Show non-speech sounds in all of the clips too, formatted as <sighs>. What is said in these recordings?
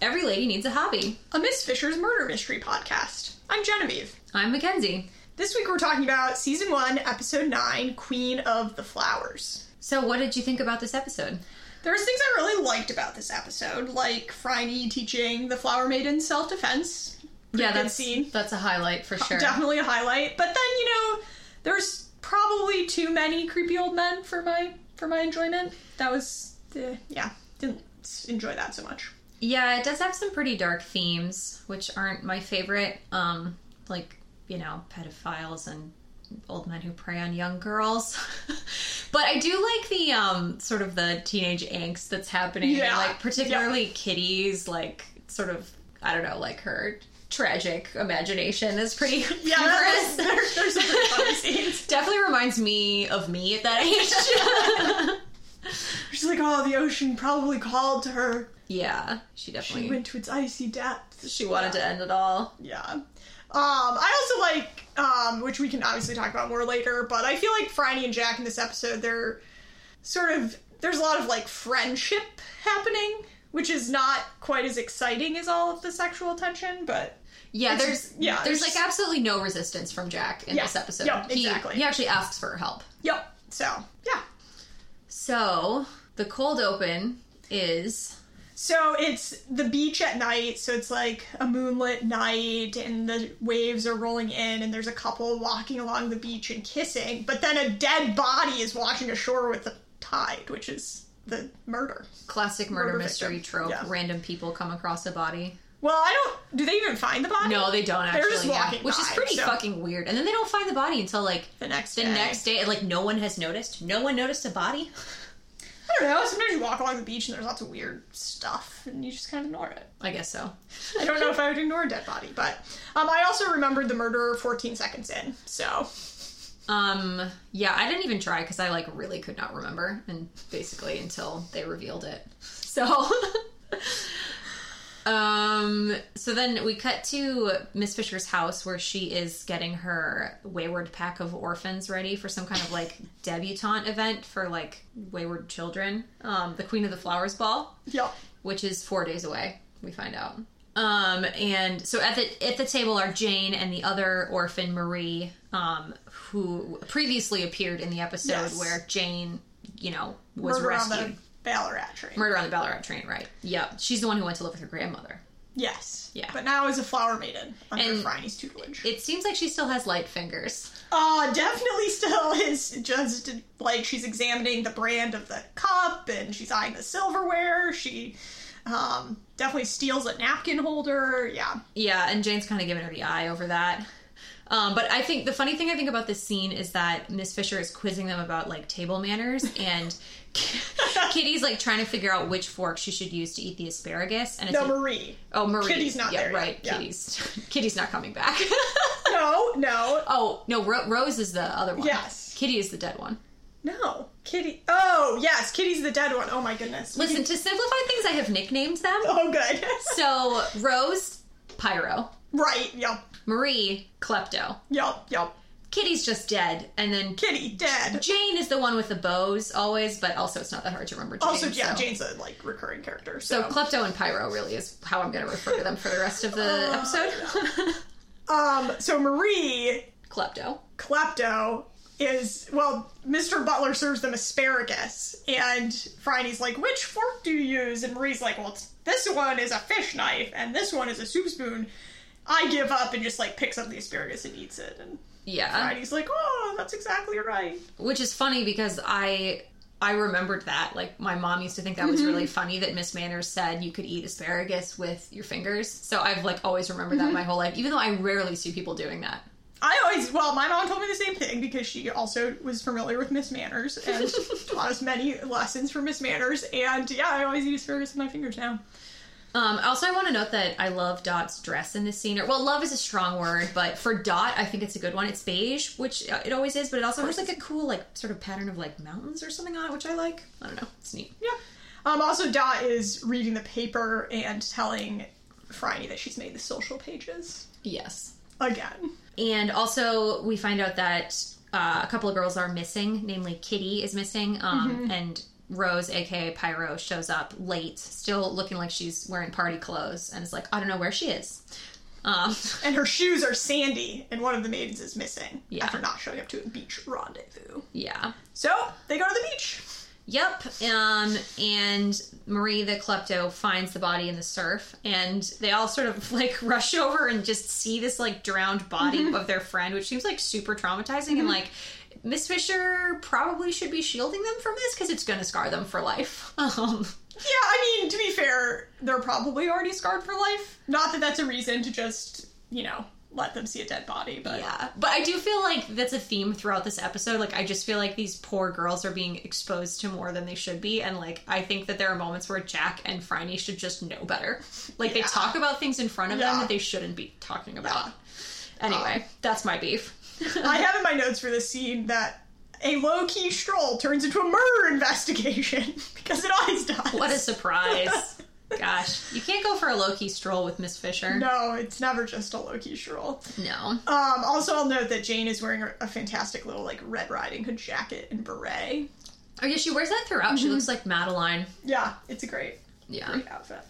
Every Lady Needs a Hobby. a Miss Fisher's murder mystery podcast. I'm Genevieve. I'm Mackenzie. This week we're talking about season one, episode nine, Queen of the Flowers. So, what did you think about this episode? There's things I really liked about this episode, like Phryne teaching the Flower Maiden self defense. yeah, that's scene. that's a highlight for sure. Definitely a highlight. But then you know, there's probably too many creepy old men for my for my enjoyment. That was uh, yeah, didn't enjoy that so much. Yeah, it does have some pretty dark themes, which aren't my favorite. Um, like you know, pedophiles and old men who prey on young girls. <laughs> but I do like the um sort of the teenage angst that's happening. Yeah. Like particularly Kitty's like sort of I don't know, like her tragic imagination is pretty <laughs> Yeah, humorous. there's, there's some pretty funny <laughs> scenes. Definitely reminds me of me at that age. She's like, oh, the ocean probably called to her. Yeah, she She definitely went to its icy depths. she wanted to end it all. Yeah. Um, I also like, um, which we can obviously talk about more later, but I feel like Phryne and Jack in this episode, they're sort of, there's a lot of like friendship happening, which is not quite as exciting as all of the sexual tension, but Yeah, there's yeah, there's like absolutely no resistance from Jack in Yeah, this episode. yeah, He- exactly. He, actually asks for help. yep. So, yeah. So the cold open is So it's the beach at night, so it's like a moonlit night, and the waves are rolling in, and there's a couple walking along the beach and kissing, but then a dead body is washing ashore with the tide, which is the murder. classic murder, Murder mystery victim. trope. Yeah. Random people come across a body. Well, I don't. Do they even find the body? No, they don't They're actually. just yeah. walking Which is pretty so- fucking weird. And then they don't find the body until like The next the day. next day. Like no one has noticed. No one noticed a body. I don't know. Sometimes you walk along the beach and there's lots of weird stuff, and you just kind of ignore it. I guess so. I don't know if I would ignore a dead body, but um, I also remembered the murder 14 seconds in. So Um, yeah, I didn't even try because I like really could not remember, and basically until they revealed it. So, <laughs> um, so then we cut to Miss Fisher's house where she is getting her wayward pack of orphans ready for some kind of like debutante event for like wayward children. Um, the Queen of the Flowers Ball yep. which is four days away. We find out. Um, and so at the at the table are Jane and the other orphan Marie, um, who previously appeared in the episode Yes. where Jane, you know, was Murder rescued. Ballarat train. Murder on the Ballarat train, right? Yep. She's the one who went to live with her grandmother. Yes. Yeah. But now is a flower maiden under And- Phryne's tutelage. It seems like she still has light fingers. Uh, definitely still is just like she's examining the brand of the cup and she's eyeing the silverware. She um, definitely steals a napkin holder. Yeah. Yeah, and Jane's kind of giving her the eye over that. Um, but I think the funny thing I think about this scene is that Miss Fisher is quizzing them about like table manners, and <laughs> Kitty's like trying to figure out which fork she should use to eat the asparagus. And it's No, like- Marie. oh, Marie. Kitty's not yeah, there yet. right? Yeah. Kitty's <laughs> Kitty's not coming back. <laughs> No, no, oh no, Ro- Rose is the other one. Yes. Kitty is the dead one. no. Kitty. Oh, yes, Kitty's the dead one. Oh my goodness. Listen, to simplify things, I have nicknamed them. Oh, good. So Rose, Pyro. right. Yep. Marie, Klepto. Yep. Yep. Kitty's just dead, and then Kitty dead. Jane is the one with the bows always, but also it's not that hard to remember. Jane, Also, yeah, so. Jane's a like recurring character. So So, Klepto and Pyro really is how I'm going to refer to them for the rest of the Oh, episode. <laughs> um, so Marie Klepto. Klepto is well, Mr. Butler serves them asparagus, and Phryne's like, "Which fork do you use?" And Marie's like, "Well, it's, this one is a fish knife, and this one is a soup spoon." I give up and just like picks up the asparagus and eats it, and Yeah, he's like, "Oh, that's exactly right." which is funny because I I remembered that. Like my mom used to think that was really mm-hmm. funny that Miss Manners said you could eat asparagus with your fingers. So I've like always remembered that mm-hmm. my whole life, even though I rarely see people doing that. I always, well, my mom told me the same thing because she also was familiar with Miss Manners and <laughs> taught us many lessons from Miss Manners. And yeah, I always eat asparagus with my fingers now. Um, also, I want to note that I love Dot's dress in this scene. Or, well, love is a strong word, but for Dot, I think it's a good one. It's beige, which uh, it always is, but it also has like a cool, like, sort of pattern of like mountains or something on it, which I like. I don't know. It's neat. Yeah. Um, also, Dot is reading the paper and telling Phryne that she's made the social pages Yes. again. And also, we find out that uh, a couple of girls are missing, namely Kitty is missing, um, and Rose, aka Pyro, shows up late, still looking like she's wearing party clothes, and is like, I don't know where she is. Um, <laughs> And her shoes are sandy, and one of the maidens is missing Yeah. after not showing up to a beach rendezvous. yeah. So they go to the beach. Yep. Um, and Marie the klepto finds the body in the surf, and they all sort of <laughs> like rush over and just see this like drowned body of their friend, which seems like super traumatizing. And like, Miss Fisher probably should be shielding them from this because it's going to scar them for life. <laughs> Um, Yeah, I mean, to be fair, they're probably already scarred for life. Not that that's a reason to just, you know, let them see a dead body, but yeah, but I do feel like that's a theme throughout this episode. Like, I just feel like these poor girls are being exposed to more than they should be, and like, I think that there are moments where Jack and Phryne should just know better. Like, they talk about things in front of them that they shouldn't be talking about. Anyway, that's my beef. I have in my notes for this scene that a low key stroll turns into a murder investigation <laughs> because it always does. what a surprise! <laughs> Gosh, you can't go for a low key stroll with Miss Fisher. No, it's never just a low key stroll. No. Um, also, I'll note that Jane is wearing a, a fantastic little like Red Riding Hood jacket and beret. Oh yeah, she wears that throughout. She looks like Madeline. Yeah, it's a great, Yeah. great outfit.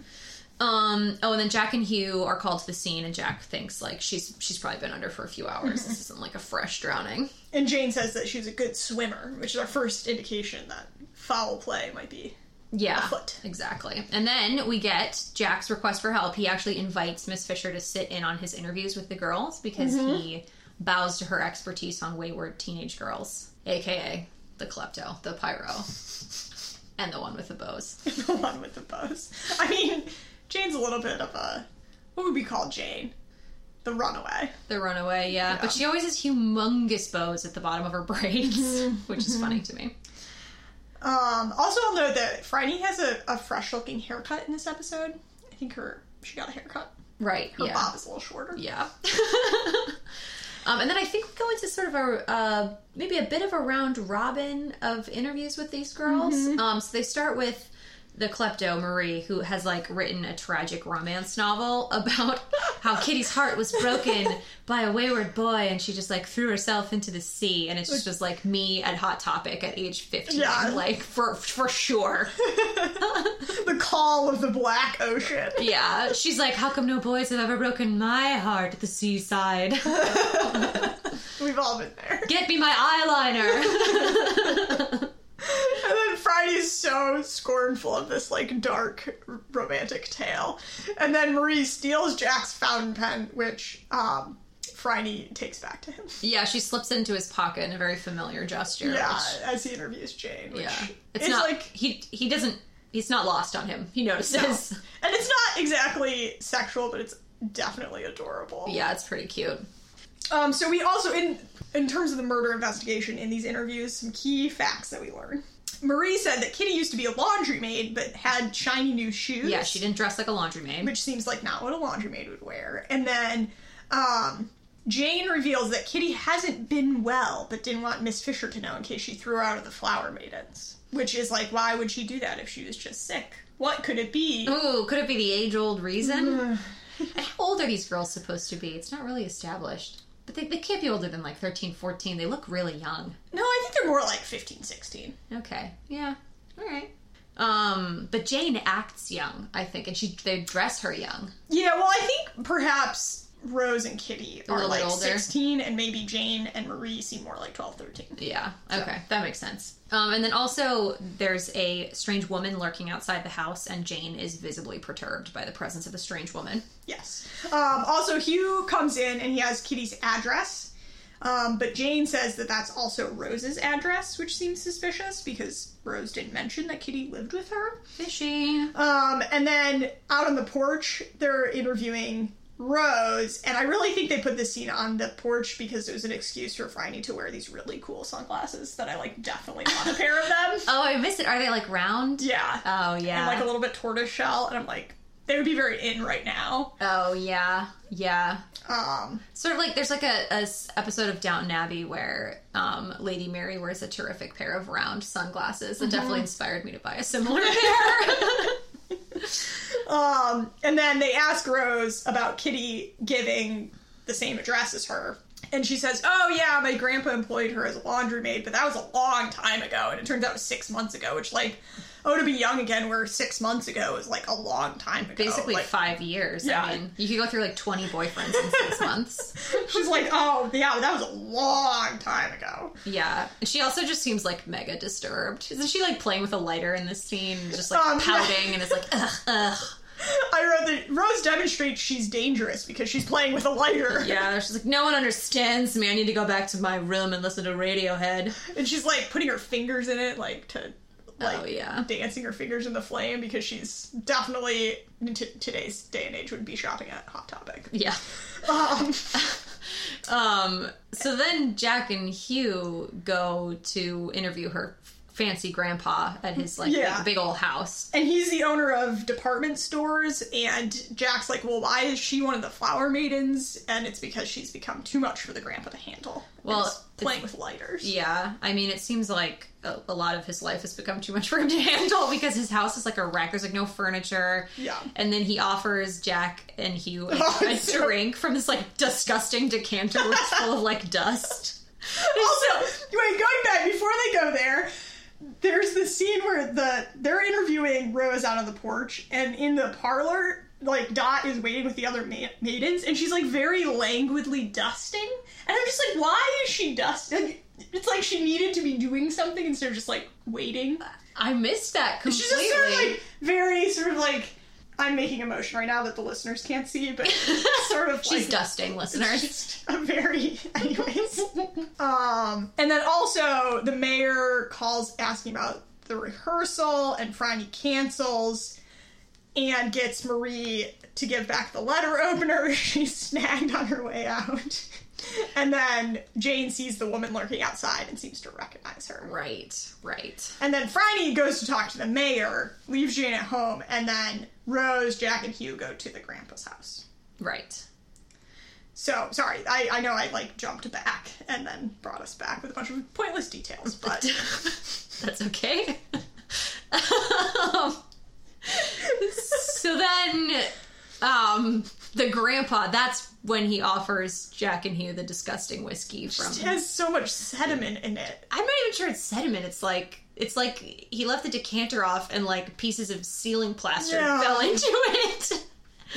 Um. Oh, and then Jack and Hugh are called to the scene, and Jack thinks like she's she's probably been under for a few hours. this isn't like a fresh drowning. And Jane says that she's a good swimmer, which is our first indication that foul play might be. Yeah, Afoot. exactly. And then we get Jack's request for help. He actually invites Miss Fisher to sit in on his interviews with the girls because he bows to her expertise on wayward teenage girls, aka the klepto, the pyro, and the one with the bows. <laughs> the one with the bows. I mean, little bit of a what would we call Jane? The runaway. The runaway, yeah. But she always has humongous bows at the bottom of her <laughs> braids, <laughs> which is funny to me. Um, also, I'll note that Phryne has a, a fresh looking haircut in this episode. I think her she got a haircut. Right, Her yeah. bob is a little shorter. Yeah. <laughs> um, and then I think we go into sort of a uh, maybe a bit of a round robin of interviews with these girls. Um, so they start with the klepto Marie, who has like written a tragic romance novel about <laughs> how Kitty's heart was broken by a wayward boy, and she just like threw herself into the sea, and it's just like me at Hot Topic at age fifteen, Yeah. <laughs> like for for sure. <laughs> The call of the black ocean. Yeah, she's like, how come no boys have ever broken my heart at the seaside? We've all been there. Get me my eyeliner. And then Phryne's so scornful of this like dark r- romantic tale. And then Marie steals Jack's fountain pen, which um Phryne takes back to him. yeah, she slips it into his pocket in a very familiar gesture. Yeah, which- as he interviews Jane. Which yeah. It's, not like he he doesn't he's not lost on him. He notices. <laughs> and it's not exactly sexual, but it's definitely adorable. Yeah, it's pretty cute. Um, so we also in in terms of the murder investigation in these interviews, some key facts that we learn. Marie said that Kitty used to be a laundry maid, but had shiny new shoes. Yeah, she didn't dress like a laundry maid. which seems like not what a laundry maid would wear. And then um, Jane reveals that Kitty hasn't been well, but didn't want Miss Fisher to know in case she threw her out of the Flower Maidens. Which is like, why would she do that if she was just sick? What could it be? Ooh, could it be the age old reason? <sighs> how old are these girls supposed to be? It's not really established. But they, they can't be older than like 13, 14. They look really young. No, I think they're more like 15, 16. Okay. Yeah. All right. Um, but Jane acts young, I think, and she they dress her young. Yeah, well, I think perhaps Rose and Kitty are like older. 16, and maybe Jane and Marie seem more like 12, 13. Yeah. Okay, that makes sense. Um, and then also there's a strange woman lurking outside the house, and Jane is visibly perturbed by the presence of the strange woman. Yes. Um, also, Hugh comes in and he has Kitty's address. Um, but Jane says that that's also Rose's address, which seems suspicious because Rose didn't mention that Kitty lived with her. Fishy. Um, and then out on the porch, they're interviewing Rose, and I really think they put this scene on the porch because it was an excuse for Phryne to wear these really cool sunglasses that I like definitely want a pair of them. <laughs> Oh, I missed it. Are they like round? Yeah. Oh yeah. And like a little bit tortoise shell, and I'm like, they would be very in right now. oh yeah. Yeah. Um, Sort of like there's like a, a s- episode of Downton Abbey where um, Lady Mary wears a terrific pair of round sunglasses that definitely inspired me to buy a similar <laughs> pair. <laughs> <laughs> Um, and then they ask Rose about Kitty giving the same address as her. And she says, "Oh yeah, my grandpa employed her as a laundry maid, but that was a long time ago, and it turns out it was six months ago." Which, like, oh, to be young again, where six months ago is like a long time ago. Basically Like, five years. Yeah. I mean, you could go through like 20 boyfriends in six <laughs> months. she's like, "Oh yeah, that was a long time ago." Yeah. She also just seems like mega disturbed. Isn't she like playing with a lighter in this scene? Just like Um, yeah. <laughs> pouting and it's like, ugh, ugh. I wrote that Rose demonstrates she's dangerous because she's playing with a lighter. <laughs> Yeah, she's like, no one understands me. I need to go back to my room and listen to Radiohead. And she's like putting her fingers in it, like to like Oh, yeah. dancing her fingers in the flame because she's definitely in t- today's day and age would be shopping at Hot Topic. Yeah. Um, <laughs> Um, so then Jack and Hugh go to interview her fancy grandpa at his like Yeah. big, big old house. and he's the owner of department stores. And Jack's like, "Well, why is she one of the flower maidens?" And it's because she's become too much for the grandpa to handle. Well, playing with lighters. Yeah, I mean, it seems like a, a lot of his life has become too much for him to <laughs> handle because his house is like a wreck. There's like no furniture. Yeah. And then he offers Jack and Hugh a, <laughs> Oh, a so- drink from this like disgusting decanter which is full of like dust. <laughs> Also, wait, going back before they go there, there's the scene where the they're interviewing Rose out on the porch, and in the parlor, like Dot is waiting with the other ma- maidens, and she's like very languidly dusting, and I'm just like, why is she dusting? It's like she needed to be doing something instead of just like waiting. I missed that completely. She's just sort of like very sort of like. I'm making a motion right now that the listeners can't see, but <laughs> sort of She's like dusting, listeners. a very <laughs> anyways <laughs> um and then also the mayor calls asking about the rehearsal and phryne cancels and gets marie to give back the letter opener she's snagged on her way out and then jane sees the woman lurking outside and seems to recognize her Right, right. and then Phryne goes to talk to the mayor, leaves Jane at home, and then Rose, Jack, and Hugh go to the grandpa's house. Right. So sorry, I, I know I like jumped back and then brought us back with a bunch of pointless details, but <laughs> That's okay. <laughs> um, so then, um, the grandpa, that's when he offers Jack and Hugh the disgusting whiskey from. it has so much sediment in it. I'm not even sure it's sediment. It's like it's like he left the decanter off and like pieces of ceiling plaster Yeah. fell into it.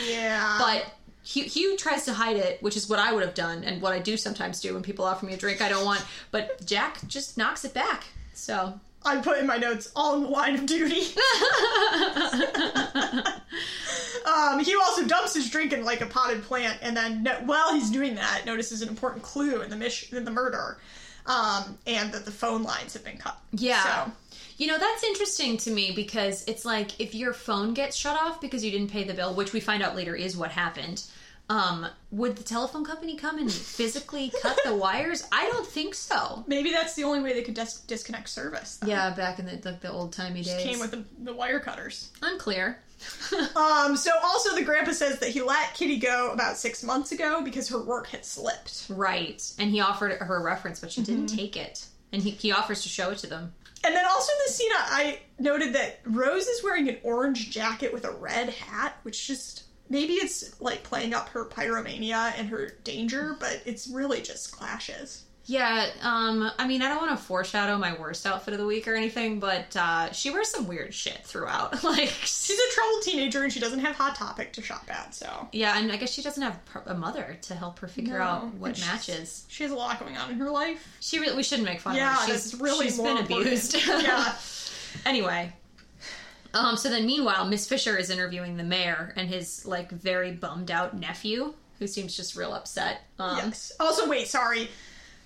Yeah, But Hugh, Hugh tries to hide it, which is what I would have done and what I do sometimes do when people offer me a drink I don't want. But Jack just knocks it back. So I put in my notes all in the line of duty. um, Hugh also dumps his drink in like a potted plant, and then no- while he's doing that, notices an important clue in the mis- in the murder, um, and that the phone lines have been cut. Yeah. So, You know, that's interesting to me because it's like if your phone gets shut off because you didn't pay the bill, which we find out later is what happened, um, would the telephone company come and physically cut the wires? I don't think so. maybe that's the only way they could dis- disconnect service. then. Yeah, back in the, the, the old timey days. Came with the, the wire cutters. Unclear. <laughs> Um, so also the grandpa says that he let Kitty go about six months ago because her work had slipped. right. And he offered her a reference, but she didn't Mm-hmm. take it. And he, he offers to show it to them. And then also in the scene, I noted that Rose is wearing an orange jacket with a red hat, which just maybe it's like playing up her pyromania and her danger, but it's really just clashes. Yeah, um, I mean, I don't want to foreshadow my worst outfit of the week or anything, but uh, she wears some weird shit throughout. <laughs> like, She's a troubled teenager and she doesn't have Hot Topic to shop at, so Yeah, and I guess she doesn't have a mother to help her figure No, out what matches. she has a lot going on in her life. She really, we shouldn't make fun Yeah, of her. She's really she's been abused. <laughs> yeah. <laughs> anyway, um, so then meanwhile, Miss Fisher is interviewing the mayor and his like very bummed out nephew, who seems just real upset. Um, Yes. Also, wait, sorry.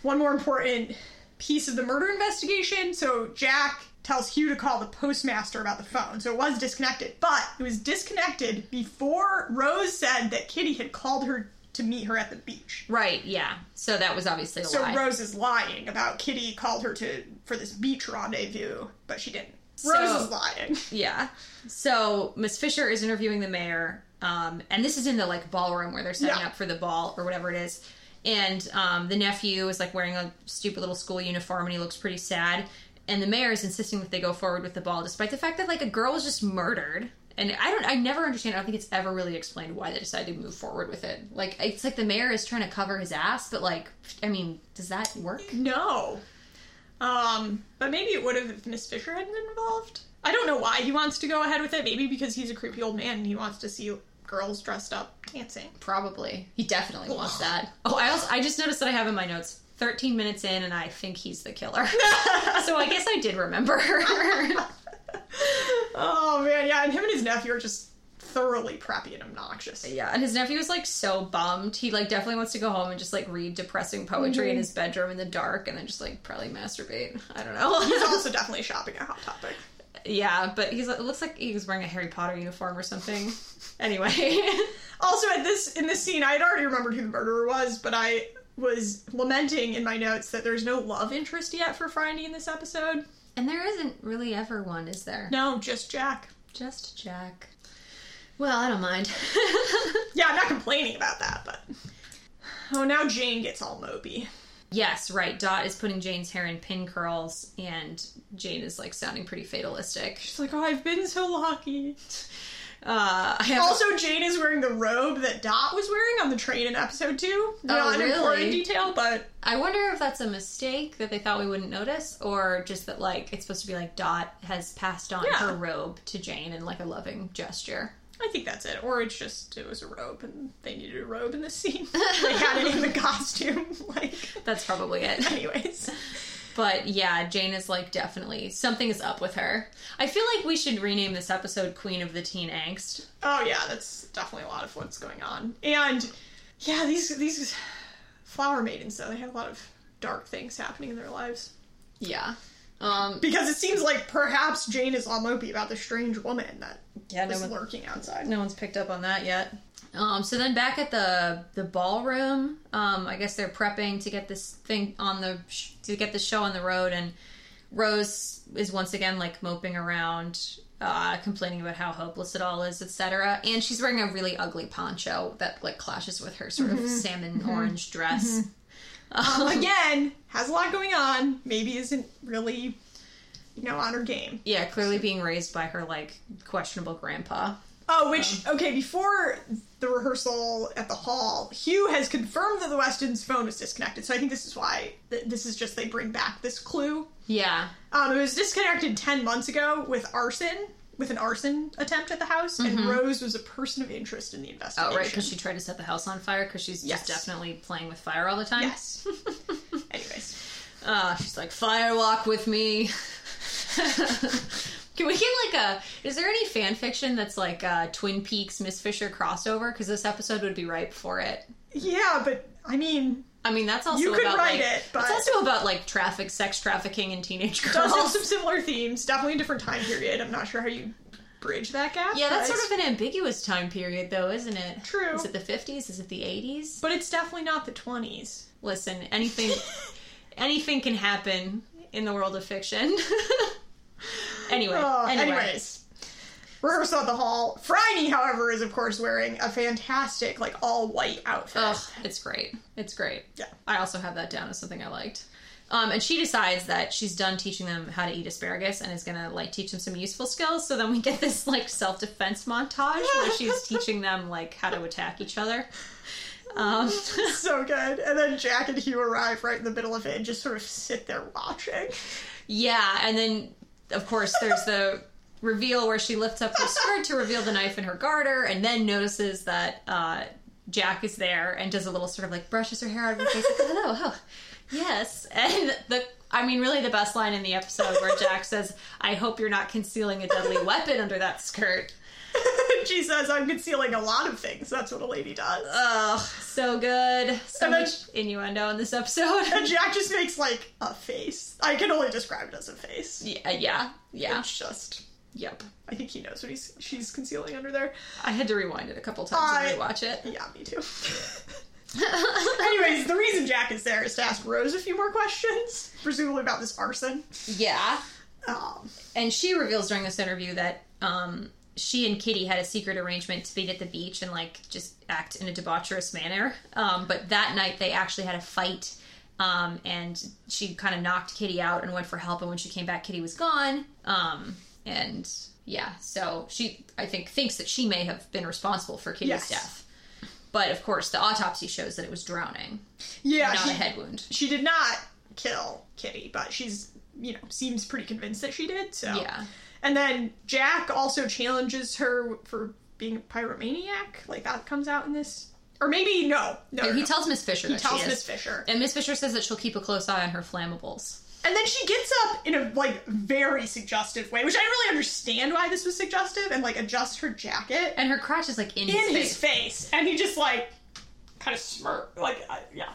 One more important piece of the murder investigation. So Jack tells Hugh to call the postmaster about the phone. So it was disconnected, but it was disconnected before Rose said that Kitty had called her to meet her at the beach. Right. Yeah. So that was obviously a So lie. Rose is lying about Kitty called her to for this beach rendezvous, but she didn't. So- Rose is lying. <laughs> Yeah. So Miss Fisher is interviewing the mayor, um, and this is in the like ballroom where they're setting Yeah. up for the ball or whatever it is. And um, the nephew is like wearing a stupid little school uniform, and he looks pretty sad. And the mayor is insisting that they go forward with the ball, despite the fact that like a girl was just murdered, and I don't. I never understand. I don't think it's ever really explained why they decided to move forward with it. Like it's like the mayor is trying to cover his ass, but like, I mean, does that work? No. Um, but maybe it would have if Miss Fisher hadn't been involved. I don't know why he wants to go ahead with it. Maybe because he's a creepy old man and he wants to see girls dressed up dancing. Probably. He definitely wants that. Oh, I also I just noticed that I have in my notes 13 minutes in and I think he's the killer. <laughs> so I guess I did remember. <laughs> Oh man, yeah, and him and his nephew are just thoroughly preppy and obnoxious. yeah, and his nephew was like so bummed. He like definitely wants to go home and just like read depressing poetry in mm-hmm. his bedroom in the dark and then just like probably masturbate. <laughs> I don't know. He's <laughs> also definitely shopping at Hot Topic. yeah, but he's it looks like he was wearing a Harry Potter uniform or something. <laughs> Anyway. Also, at this in this scene, I had already remembered who the murderer was, but I was lamenting in my notes that there's no love interest yet for Phryne in this episode. and there isn't really ever one, is there? No, just Jack. Just Jack. Well, I don't mind. <laughs> Yeah, I'm not complaining about that, but oh, now Jane gets all mopey. Yes, right. Dot is putting Jane's hair in pin curls, and Jane is like sounding pretty fatalistic. She's like, "Oh, I've been so lucky." Uh, Also, Jane is wearing the robe that Dot was wearing on the train in episode two. Not an important really? detail, but I wonder if that's a mistake that they thought we wouldn't notice, or just that like it's supposed to be like Dot has passed on Yeah. her robe to Jane in like a loving gesture. I think that's it. Or it's just it was a robe and they needed a robe in the scene. <laughs> they had it in the costume. Like, That's probably it. anyways. But yeah, Jane is like definitely something is up with her. I feel like we should rename this episode Queen of the Teen Angst. Oh yeah, that's definitely a lot of what's going on. And yeah, these these flower maidens though they have a lot of dark things happening in their lives. Yeah. Um Because it seems like perhaps Jane is all mopey about the strange woman that yeah, no is one lurking outside. no one's picked up on that yet. Um, so then back at the the ballroom, um, I guess they're prepping to get this thing on the sh- to get the show on the road, and Rose is once again like moping around, uh, complaining about how hopeless it all is, etc. And she's wearing a really ugly poncho that like clashes with her sort of salmon orange dress. Um, <laughs> again, has a lot going on. Maybe isn't really, you know, on her game. Yeah, clearly being raised by her like questionable grandpa. Oh, which okay, before the rehearsal at the hall, Hugh has confirmed that the Weston's phone was disconnected. So I think this is why th- this is just they bring back this clue. Yeah, Um, it was disconnected ten months ago with arson, with an arson attempt at the house, and Rose was a person of interest in the investigation. oh right, because she tried to set the house on fire because she's Yes. just definitely playing with fire all the time. yes. <laughs> Anyways, Uh, she's like, fire walk with me. <laughs> Can we get like a? Is there any fan fiction that's like uh, Twin Peaks Miss Fisher crossover? Because this episode would be right for it. yeah, but I mean, I mean, that's also You could about write like, it, but- it's also about like traffic, sex trafficking, and teenage does have girls. some similar themes. Definitely a different time period. I'm not sure how you bridge that gap. yeah, that's sort of an ambiguous time period, though, isn't it? True. Is it the fifties? Is it the eighties? But it's definitely not the 20s. Listen, anything, <laughs> anything can happen in the world of fiction. <laughs> anyway, anyway. Anyways, rehearsal at the hall. Phryne, however, is of course wearing a fantastic, like all white outfit. Ugh, it's great. It's great. Yeah. I also have that down as something I liked. Um, and she decides that she's done teaching them how to eat asparagus and is gonna like teach them some useful skills. So then we get this like self defense montage where she's <laughs> teaching them like how to attack each other. Um, <laughs> so good. And then Jack and Hugh arrive right in the middle of it and just sort of sit there watching. yeah, and then of course there's the reveal where she lifts up her skirt to reveal the knife in her garter, and then notices that uh, Jack is there and does a little sort of like brushes her hair out of her face, like hello, oh, yes, and the. I mean, really, the best line in the episode where Jack says, "I hope you're not concealing a deadly <laughs> weapon under that skirt." she says, I'm concealing a lot of things. That's what a lady does. Oh, so good, so then- much innuendo in this episode. and Jack just makes like a face. I can only describe it as a face. yeah, yeah, yeah, It's just. Yep. I think he knows what he's she's concealing under there. I had to rewind it a couple times to rewatch it. Yeah, me too. <laughs> Anyways, the reason Jack is there is to ask Rose a few more questions, presumably about this arson. Yeah. Um, And she reveals during this interview that um, she and Kitty had a secret arrangement to meet at the beach and like just act in a debaucherous manner. Um, but that night they actually had a fight. Um, and she kind of knocked Kitty out and went for help. And when she came back, Kitty was gone. Um, and Yeah, so she, I think, thinks that she may have been responsible for Kitty's Yes. death. But of course, the autopsy shows that it was drowning, Yeah, not she, a head wound. she did not kill Kitty, but she's you know seems pretty convinced that she did. So Yeah. and then Jack also challenges her for being a pyromaniac. Like that comes out in this, or maybe no, no. he no. tells Miss Fisher he tells Miss. Fisher, And Miss Fisher says that she'll keep a close eye on her flammables. And then she gets up in a like very suggestive way, which I didn't really understand why this was suggestive, and like adjusts her jacket And her crotch is like in, in his face. his face, and he just like kind of smirk, like I yeah.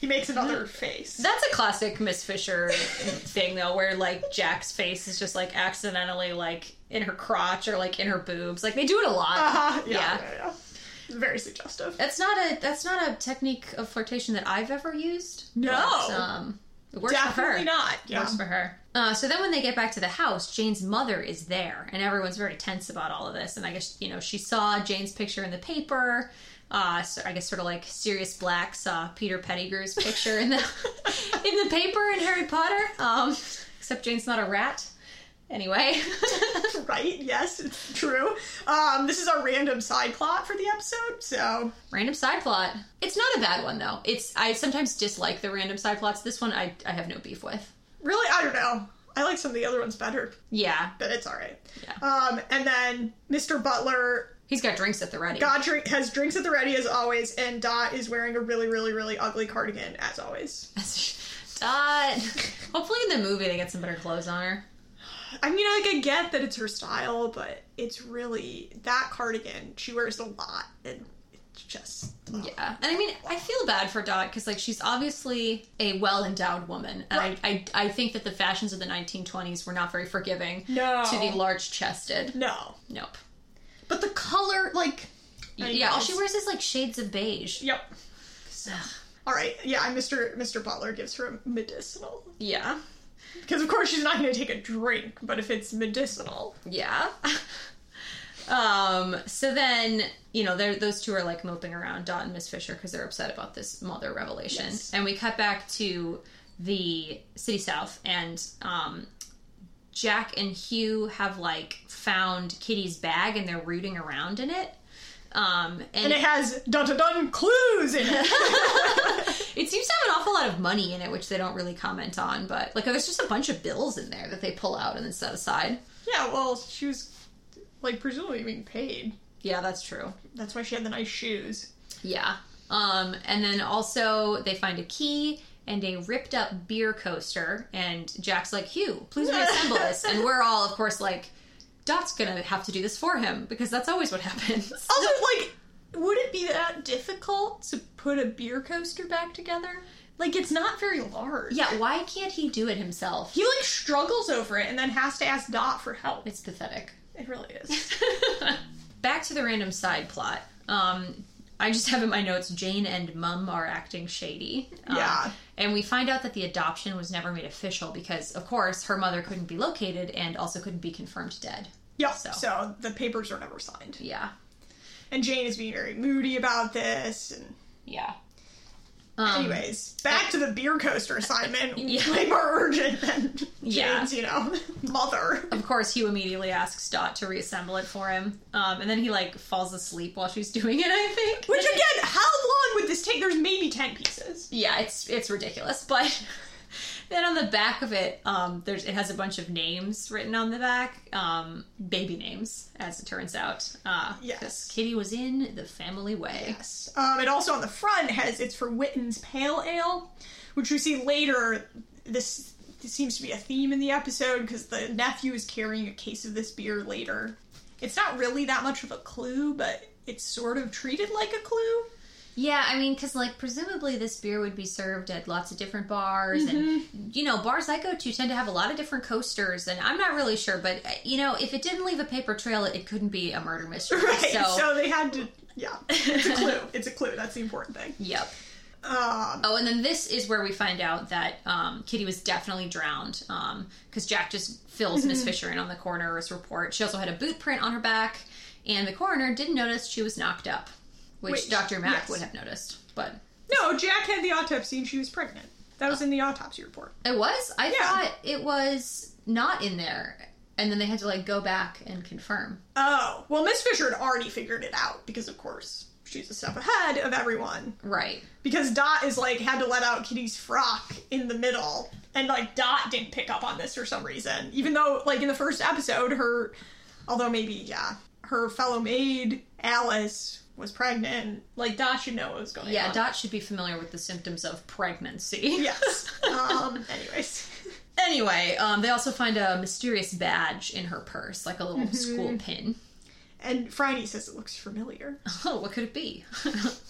He makes another face. That's a classic Miss Fisher <laughs> thing, though, where like Jack's face is just like accidentally like in her crotch or like in her boobs. Like they do it a lot. Uh-huh, yeah, Yeah. yeah, yeah. Very suggestive. That's not a that's not a technique of flirtation that I've ever used. No. But, um, it works for her. Definitely not. It Yeah. Works for her. Uh, so then when they get back to the house, Jane's mother is there, and everyone's very tense about all of this. And I guess you know she saw Jane's picture in the paper. Uh, so I guess sort of like Sirius Black saw Peter Pettigrew's picture in the <laughs> in the paper in Harry Potter. Um, except Jane's not a rat. Anyway, <laughs> right? Yes, it's true. Um, this is our random side plot for the episode. So random side plot. It's not a bad one though. It's I sometimes dislike the random side plots. This one I I have no beef with. really, I don't know. I like some of the other ones better, Yeah, but it's all right. Yeah. Um, and then Mr. Butler he's got drinks at the ready. got drink has drinks at the ready as always, and Dot is wearing a really, really, really ugly cardigan as always. <laughs> Dot. Hopefully in the movie they get some better clothes on her. I mean, like I get that it's her style, but it's really that cardigan she wears a lot, and it's just ugh. Yeah, and I mean, I feel bad for Dot because like she's obviously a well endowed woman, and Right. I, I I think that the fashions of the 1920s were not very forgiving No. to the large chested. no. Nope. But the color, like, I yeah, all she wears is like shades of beige. Yep. So, All right, yeah, Mr. Mr. Butler gives her a medicinal yeah, because of course she's not going to take a drink, but if it's medicinal, yeah. <laughs> um. So then, you know, they're, those two are like moping around Dot and Miss Fisher because they're upset about this mother revelation, Yes. and we cut back to the city south and um Jack and Hugh have like found Kitty's bag and they're rooting around in it. Um, and, and it has dun dun dun clues in it. <laughs> it seems to have an awful lot of money in it, which they don't really comment on. But like, there's just a bunch of bills in there that they pull out and then set aside. yeah, well, she was like presumably being paid. Yeah, that's true. That's why she had the nice shoes. Yeah. Um, and then also they find a key and a ripped up beer coaster, and Jack's like, Hugh, please <laughs> reassemble this. And we're all, of course, like, Dot's gonna have to do this for him because that's always what happens. <laughs> Also, like, would it be that difficult to put a beer coaster back together? Like, it's not very large. yeah, why can't he do it himself? He like struggles over it and then has to ask Dot for help. It's pathetic. It really is. <laughs> <laughs> Back to the random side plot. Um, I just have in my notes Jane and Mum are acting shady. Um, Yeah. and we find out that the adoption was never made official because, of course, her mother couldn't be located and also couldn't be confirmed dead. Yep. So. So. the papers are never signed, Yeah. and Jane is being very moody about this. And Yeah. Um, anyways, back to the beer coaster assignment. <laughs> Yeah. Way more urgent than Yeah. Jane's, you know, <laughs> mother. Of course, Hugh immediately asks Dot to reassemble it for him, um, and then he like falls asleep while she's doing it. I think. Which again, how long would this take? There's maybe ten pieces. yeah, it's it's ridiculous. But <laughs> then on the back of it, um, there's it has a bunch of names written on the back, um, baby names, as it turns out. Uh, Yes. Kitty was in the family way. Yes. Um, and also on the front has it's for Witten's Pale Ale, which we see later. This, this seems to be a theme in the episode because the nephew is carrying a case of this beer later. It's not really that much of a clue, but it's sort of treated like a clue. Yeah, I mean, because like presumably this beer would be served at lots of different bars, and you know, bars I go to tend to have a lot of different coasters, and I'm not really sure, but uh, you know, if it didn't leave a paper trail, it, it couldn't be a murder mystery. <laughs> Right. So, So, they had to. Yeah. It's a clue. <laughs> it's a clue. That's the important thing. yep. Um, Oh, and then this is where we find out that um, Kitty was definitely drowned because Jack just fills Miss Fisher in on the coroner's report. She also had a boot print on her back, and the coroner didn't notice she was knocked up, which Wait, Dr. Mac yes. would have noticed. But no, Jack had the autopsy and she was pregnant. That was in the autopsy report. it was? I Yeah. thought it was not in there. And then they had to like go back and confirm. Oh, well, Miss Fisher had already figured it out because, of course, she's a step ahead of everyone. Right. Because Dot is like had to let out Kitty's frock in the middle, and like Dot didn't pick up on this for some reason, even though like in the first episode, her, although maybe yeah, her fellow maid Alice was pregnant. Like Dot should know what was going Yeah, on. Yeah, Dot should be familiar with the symptoms of pregnancy. Yes. <laughs> um. Anyways. Anyway, um, they also find a mysterious badge in her purse, like a little school pin. And Phryne says it looks familiar. <laughs> Oh, what could it be?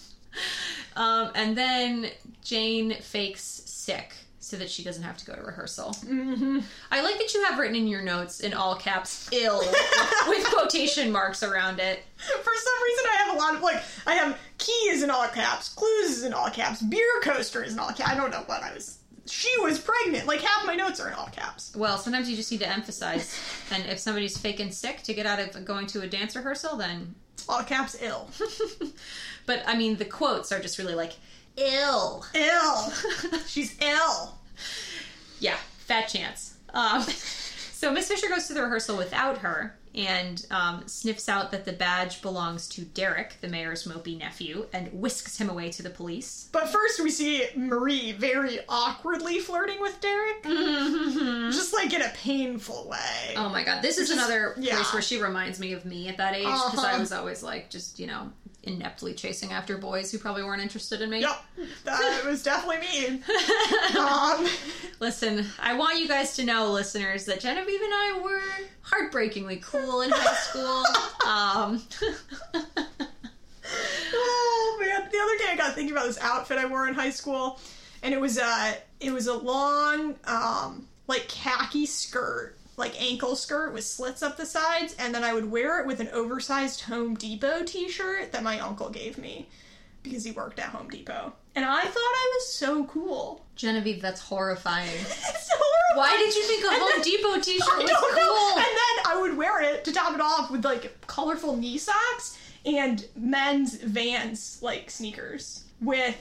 <laughs> um, and then Jane fakes sick so that she doesn't have to go to rehearsal. Mm-hmm. I like that you have written in your notes in all caps "ill" <laughs> with quotation marks around it. For some reason, I have a lot of like I have keys in all caps, clues is in all caps, beer coaster is in all caps. I don't know what I was. She was pregnant. Like half my notes are in all caps. Well, sometimes you just need to emphasize, and if somebody's faking sick to get out of going to a dance rehearsal, then. All caps ill. <laughs> But I mean, the quotes are just really like "ill." ill. <laughs> She's ill. Yeah, fat chance. Um, <laughs> so Miss Fisher goes to the rehearsal without her and um, sniffs out that the badge belongs to Derek, the mayor's mopey nephew, and whisks him away to the police. But first, we see Marie very awkwardly flirting with Derek, just like in a painful way. Oh my god, this is is- another yeah. place where she reminds me of me at that age because I Uh-huh. was always like just you know ineptly chasing after boys who probably weren't interested in me. Yep, that <laughs> was definitely me. <laughs> um, Listen, I want you guys to know, listeners, that Genevieve and I were heartbreakingly cool in high school. um, <laughs> oh man, the other day I got thinking about this outfit I wore in high school, and it was a it was a long um like khaki skirt, like ankle skirt with slits up the sides, and then I would wear it with an oversized Home Depot T-shirt that my uncle gave me because he worked at Home Depot, and I thought I was so cool. Genevieve, that's horrifying. <laughs> It's horrible. Why did you think a And Home then- Depot t-shirt I was don't know. cool? And then I would wear it to top it off with like colorful knee socks and men's Vans like sneakers with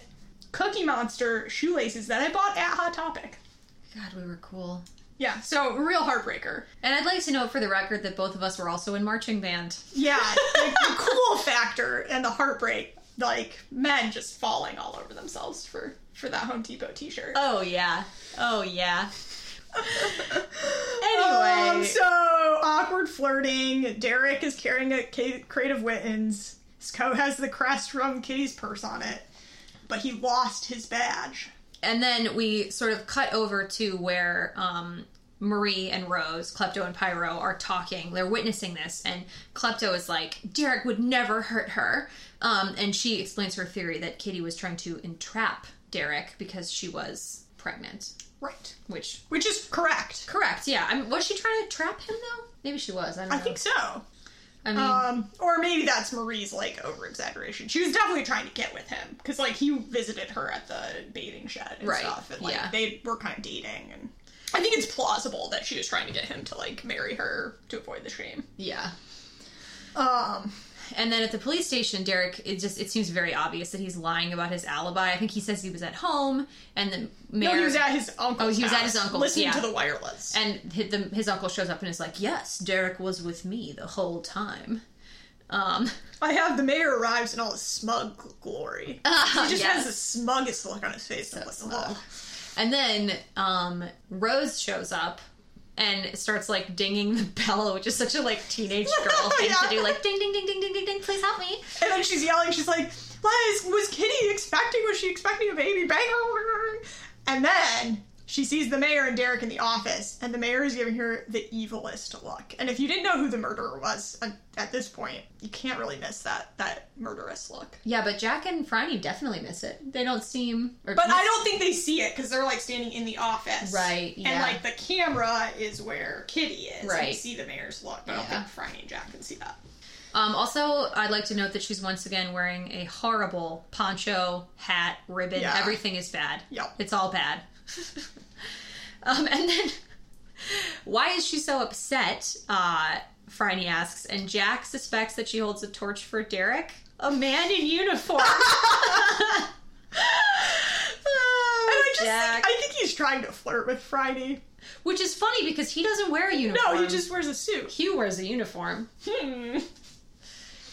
Cookie Monster shoelaces that I bought at Hot Topic. God, we were cool. Yeah, so real heartbreaker. And I'd like to note for the record that both of us were also in marching band. Yeah, like the <laughs> cool factor and the heartbreak, like men just falling all over themselves for for that Home Depot T-shirt. Oh yeah. Oh yeah. <laughs> Um, anyway, so awkward flirting. Derek is carrying a crate of Wittens. His coat has the crest from Kitty's purse on it, but he lost his badge. and then we sort of cut over to where um, Marie and Rose, Klepto and Pyro, are talking. They're witnessing this, and Klepto is like, Derek would never hurt her. Um, and she explains her theory that Kitty was trying to entrap Derek because she was pregnant. Right. Which, Which is correct. correct, yeah. I mean, was she trying to trap him though? Maybe she was. I don't know. I think so. I mean, Um, or maybe that's Marie's like over exaggeration. She was definitely trying to get with him because like he visited her at the bathing shed and Right, stuff, and like yeah. they were kind of dating. And I think it's plausible that she was trying to get him to like marry her to avoid the shame. yeah. Um, And then at the police station, Derek, it just it seems very obvious that he's lying about his alibi. I think he says he was at home, and the mayor no, he was at his uncle's. Oh, he was at his uncle's, listening yeah. to the wireless. and his, the, his uncle shows up and is like, "Yes, Derek was with me the whole time." Um, I have the mayor arrives in all his smug glory. Ah, <laughs> he just yes. has the smuggest look on his face. I'm like, smug. "Ugh." and then um, Rose shows up and starts like dinging the bell, which is such a like teenage <laughs> girl thing Yeah. to do, like ding ding ding ding ding ding ding. Please help me. And then she's yelling. She's like, "Was was Kitty expecting? Was she expecting a baby? Bang!" And then she sees the mayor and Derek in the office, and the mayor is giving her the evilest look. And if you didn't know who the murderer was at, at this point, you can't really miss that that murderous look. Yeah, but Jack and Phryne definitely miss it. They don't seem. Or But I don't think they see it because they're like standing in the office, Right, And like the camera is where Kitty is, and Right. you see the mayor's look. I don't Yeah. think Phryne and Jack can see that. Um, also, I'd like to note that she's once again wearing a horrible poncho, hat, ribbon. Yeah. Everything is bad. Yep. It's all bad. <laughs> um, and then, why is she so upset? Uh, Phryne asks, and Jack suspects that she holds a torch for Derek, a man in uniform. <laughs> And I just Jack. think, I think he's trying to flirt with Phryne. Which is funny because he doesn't wear a uniform. No, he just wears a suit. Hugh wears a uniform. Hmm.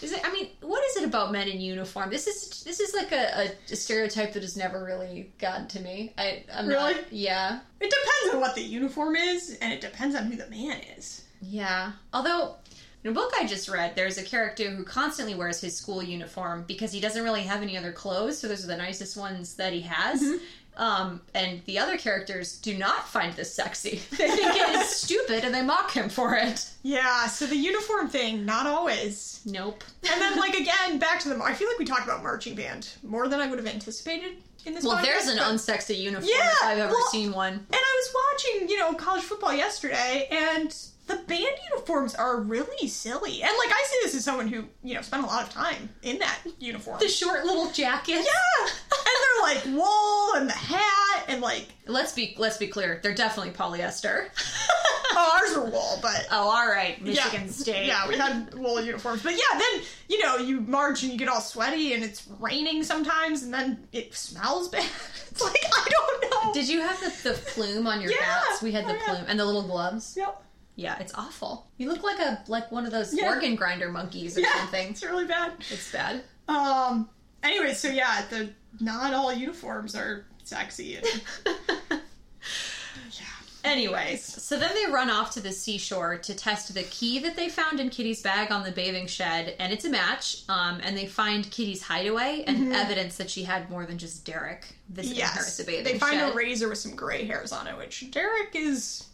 Is it? I mean, what is it about men in uniform? This is this is like a, a, a stereotype that has never really gotten to me. I I'm Really? Not, yeah, It depends on what the uniform is, and it depends on who the man is. yeah. Although. In a book I just read, there's a character who constantly wears his school uniform because he doesn't really have any other clothes, so those are the nicest ones that he has. Mm-hmm. Um, and the other characters do not find this sexy. <laughs> They think it is <laughs> stupid and they mock him for it. Yeah, so the uniform thing, not always. Nope. And then, like, <laughs> again, back to the. I feel like we talked about marching band more than I would have anticipated in this Well, podcast, there's an but- unsexy uniform Yeah, if I've ever well- seen one. And I was watching, you know, college football yesterday, and the band uniforms are really silly. And like, I say this as someone who, you know, spent a lot of time in that uniform. The short little jacket. yeah, and they're like wool and the hat and like Let's be let's be clear. They're definitely polyester. <laughs> oh, ours are wool, but <laughs> oh, all right, yeah, Michigan State. Yeah, we had wool uniforms, but yeah, then you know you march and you get all sweaty and it's raining sometimes, and then it smells bad. <laughs> It's like I don't know. Did you have the, the plume on your Yeah. hats? We had the Oh, yeah. plume and the little gloves. Yep. Yeah, it's awful. You look like a like one of those Yeah. organ grinder monkeys or Yeah, something. it's really bad. It's bad. Um. Anyway, so yeah, the not all uniforms are sexy. And, <laughs> yeah. Anyways, so then they run off to the seashore to test the key that they found in Kitty's bag on the bathing shed, and it's a match. Um, and they find Kitty's hideaway and evidence that she had more than just Derek visiting her at the bathing They find shed. a razor with some gray hairs on it, which Derek is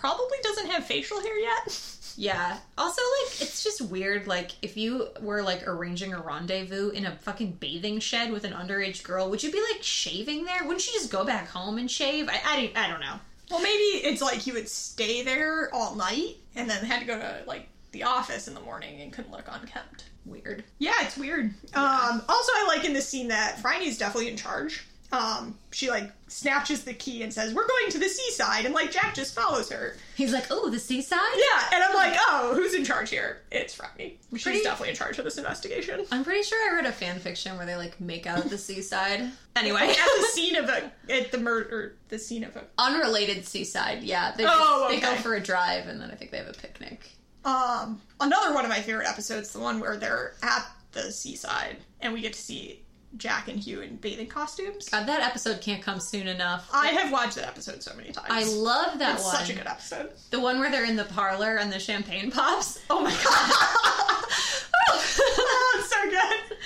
probably doesn't have facial hair yet. Yeah. Also, like, it's just weird. Like, if you were like arranging a rendezvous in a fucking bathing shed with an underage girl, would you be like shaving there? Wouldn't you just go back home and shave? I, I, don't- I don't know. Well, maybe it's like you would stay there all night and then had to go to like the office in the morning and couldn't look unkempt. Weird. Yeah, it's weird. Um, also, I like in this scene that Phryne's definitely in charge. Um, she like snatches the key and says, "We're going to the seaside," and like Jack just follows her. He's like, oh, the seaside? Yeah, and I'm like, "Oh, who's in charge here?" It's Phryne. She's Pretty- definitely in charge of this investigation. I'm pretty sure I read a fan fiction where they like make out at the seaside. <laughs> Anyway, at the scene of a at the murder, the scene of a unrelated seaside. Yeah, they just, Oh, they go for a drive and then I think they have a picnic. Um, another one of my favorite episodes, the one where they're at the seaside and we get to see Jack and Hugh in bathing costumes. God, that episode can't come soon enough. I have watched that episode so many times. I love that it's one. such a good episode. The one where they're in the parlor and the champagne pops. Oh my god. <laughs> oh, so good.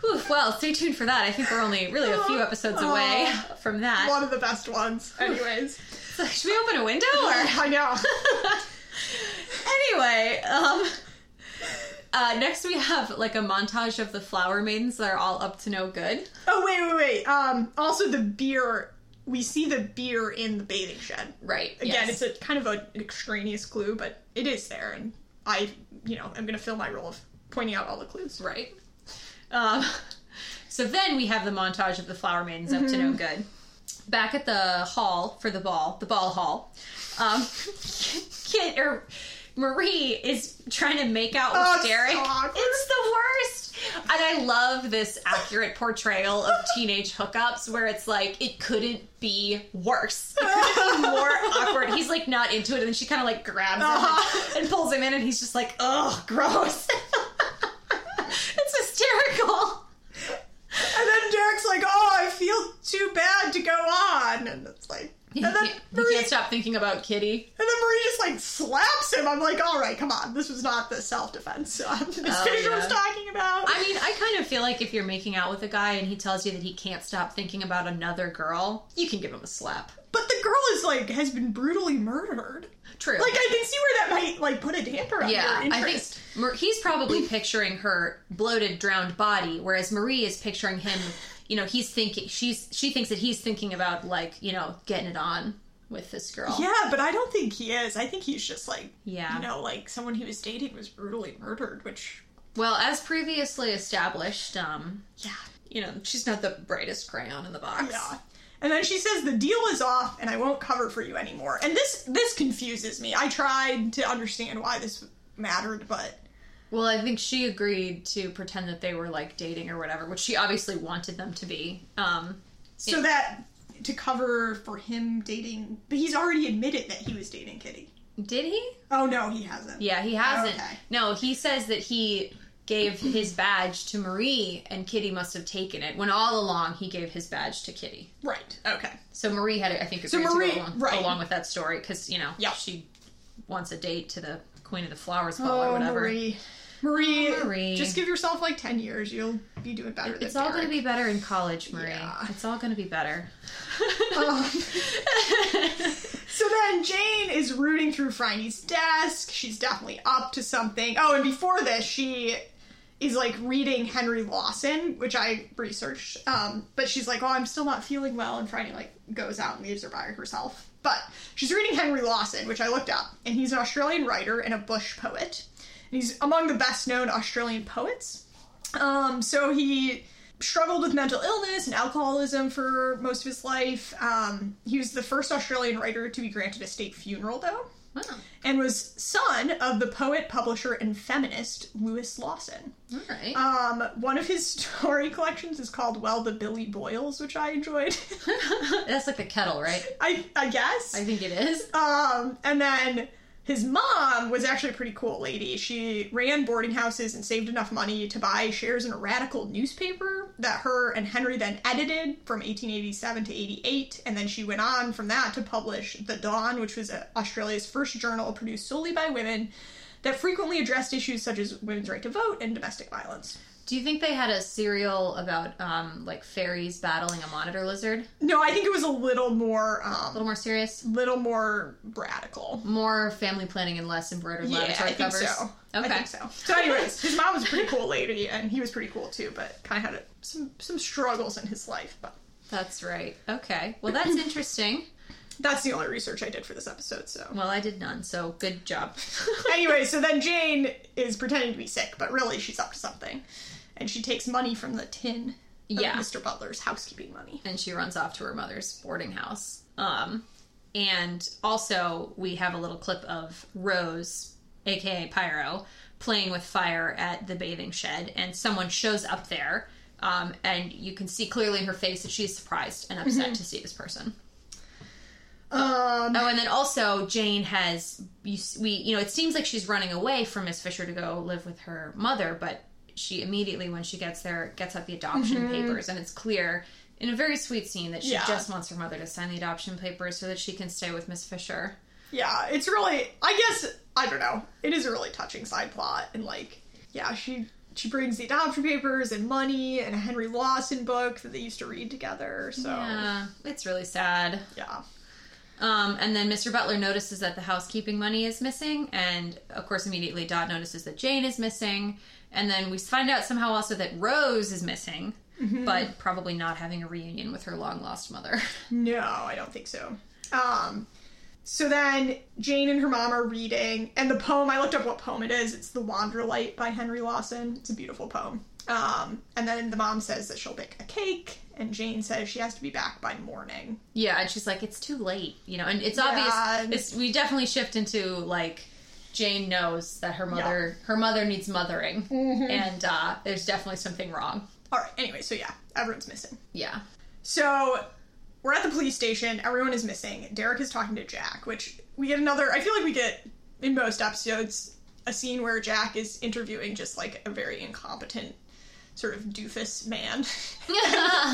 Whew, well, stay tuned for that. I think we're only really a few episodes away Oh. from that. One of the best ones. Anyways, So, should we open a window or? <laughs> I know. <laughs> anyway, um, uh, next we have like a montage of the flower maidens that are all up to no good. Oh wait, wait, wait. Um, also the beer. We see the beer in the bathing shed. Right. Again, yes. it's a kind of an extraneous clue, but it is there, and I, you know, I'm going to fill my role of pointing out all the clues. Right. Um, <laughs> so then we have the montage of the flower maidens up to Mm-hmm. no good. Back at the hall for the ball, the ball hall, um, <laughs> Kit or Marie is trying to make out with Oh, Derek. awkward. it's the worst. And I love this accurate portrayal of <laughs> teenage hookups where it's like it couldn't be worse. It <laughs> couldn't be more awkward. He's like not into it, and then she kind of like grabs him Uh-huh. and, and pulls him in, and he's just like, "Ugh, gross." <laughs> it's hysterical. And then Derek's like, "Oh, I feel too bad to go on," and it's like, He and then <laughs> can't, Marie, can't stop thinking about Kitty. and then Marie just like slaps him. I'm like, "All right, come on, this was not the self defense um, <laughs> this Oh, yeah. was talking about." I mean, I kind of feel like if you're making out with a guy and he tells you that he can't stop thinking about another girl, you can give him a slap. but the girl is like has been brutally murdered. True. Like I can see where that might like put a damper on yeah, your I think interest. He's probably picturing her bloated, drowned body, whereas Marie is picturing him. You know, he's thinking she's she thinks that he's thinking about like you know getting it on with this girl. Yeah, but I don't think he is. I think he's just like, Yeah. you know, like someone he was dating was brutally murdered, which, Well, as previously established, um, yeah, you know, she's not the brightest crayon in the box. yeah. And then she says the deal is off and I won't cover for you anymore. And this this confuses me. I tried to understand why this mattered, but Well, I think she agreed to pretend that they were like dating or whatever, which she obviously wanted them to be. Um, so It- that to cover for him dating, but he's already admitted that he was dating Kitty. Did he? Oh no, he hasn't. Yeah, he hasn't. Okay. No, he says that he gave his badge to Marie and Kitty must have taken it when all along he gave his badge to Kitty. Right. Okay. So Marie had, I think, So Marie- along, right. along with that story because you know Yep. she wants a date to the Queen of the Flowers ball or Oh, whatever. Marie. Marie, Marie. just give yourself like 10 years. You'll be doing better than It's all going to be better in college, Marie. Yeah. It's all going to be better. <laughs> Um, so then Jane is rooting through Phryne's desk. She's definitely up to something. Oh, and before this, she is like reading Henry Lawson, which I researched. Um, but she's like, "Oh, I'm still not feeling well," and Franny like goes out and leaves her by herself. But she's reading Henry Lawson, which I looked up, and he's an Australian writer and a bush poet. He's among the best known Australian poets. Um, so he struggled with mental illness and alcoholism for most of his life. Um, he was the first Australian writer to be granted a state funeral, though, Wow. and was son of the poet, publisher, and feminist Louisa Lawson. All right. Um, one of his <laughs> story collections is called "Well, the Billy Boils," which I enjoyed. <laughs> That's like the kettle, right? I I guess. I think it is. Um, and then his mom was actually a pretty cool lady. She ran boarding houses and saved enough money to buy shares in a radical newspaper that her and Henry then edited from 1887 to 88. And then she went on from that to publish The Dawn, which was uh, Australia's first journal produced solely by women that frequently addressed issues such as women's right to vote and domestic violence. Do you think they had a serial about um, like fairies battling a monitor lizard? No, I think it was a little more, A little um, more serious? A little more radical. More family planning and less embroidered Yeah, lavatory I think covers? so. Okay. I think so. So, anyways, his mom was a pretty cool lady, and he was pretty cool too, but kind of had a, some some struggles in his life. But That's right. Okay. Well, that's <laughs> interesting. that's the only research I did for this episode. So, Well, I did none, so good job. <laughs> anyway, so then Jane is pretending to be sick, but really she's up to something, and she takes money from the tin. Of Yeah. Mr. Butler's housekeeping money. and she runs off to her mother's boarding house. Um, and also, we have a little clip of Rose, aka Pyro, playing with fire at the bathing shed, and someone shows up there. Um, and you can see clearly in her face that she's surprised and upset to see this person. Um, Oh, and then also Jane has you we you know it seems like she's running away from Miss Fisher to go live with her mother, but she immediately when she gets there gets out the adoption papers, and it's clear in a very sweet scene that she Yeah. just wants her mother to sign the adoption papers so that she can stay with Miss Fisher. yeah, it's really. I guess I don't know. It is a really touching side plot, and like, yeah, she she brings the adoption papers and money and a Henry Lawson book that they used to read together. So Yeah, it's really sad. yeah. Um, and then Mr. Butler notices that the housekeeping money is missing, and of course, immediately Dot notices that Jane is missing. And then we find out somehow also that Rose is missing, but probably not having a reunion with her long lost mother. <laughs> No, I don't think so. Um, so then Jane and her mom are reading, and the poem, I looked up what poem it is. It's The Wanderlight by Henry Lawson. It's a beautiful poem. Um, and then the mom says that she'll bake a cake, and Jane says she has to be back by morning. yeah, and she's like, it's too late, you know. And it's Yeah. obvious. It's, we definitely shift into like Jane knows that her mother her mother needs mothering, and uh, there's definitely something wrong. All right, anyway, so yeah, everyone's missing. Yeah. So we're at the police station. Everyone is missing. Derek is talking to Jack, which we get another. I feel like we get in most episodes a scene where Jack is interviewing just like a very incompetent sort of doofus man. <laughs> <laughs>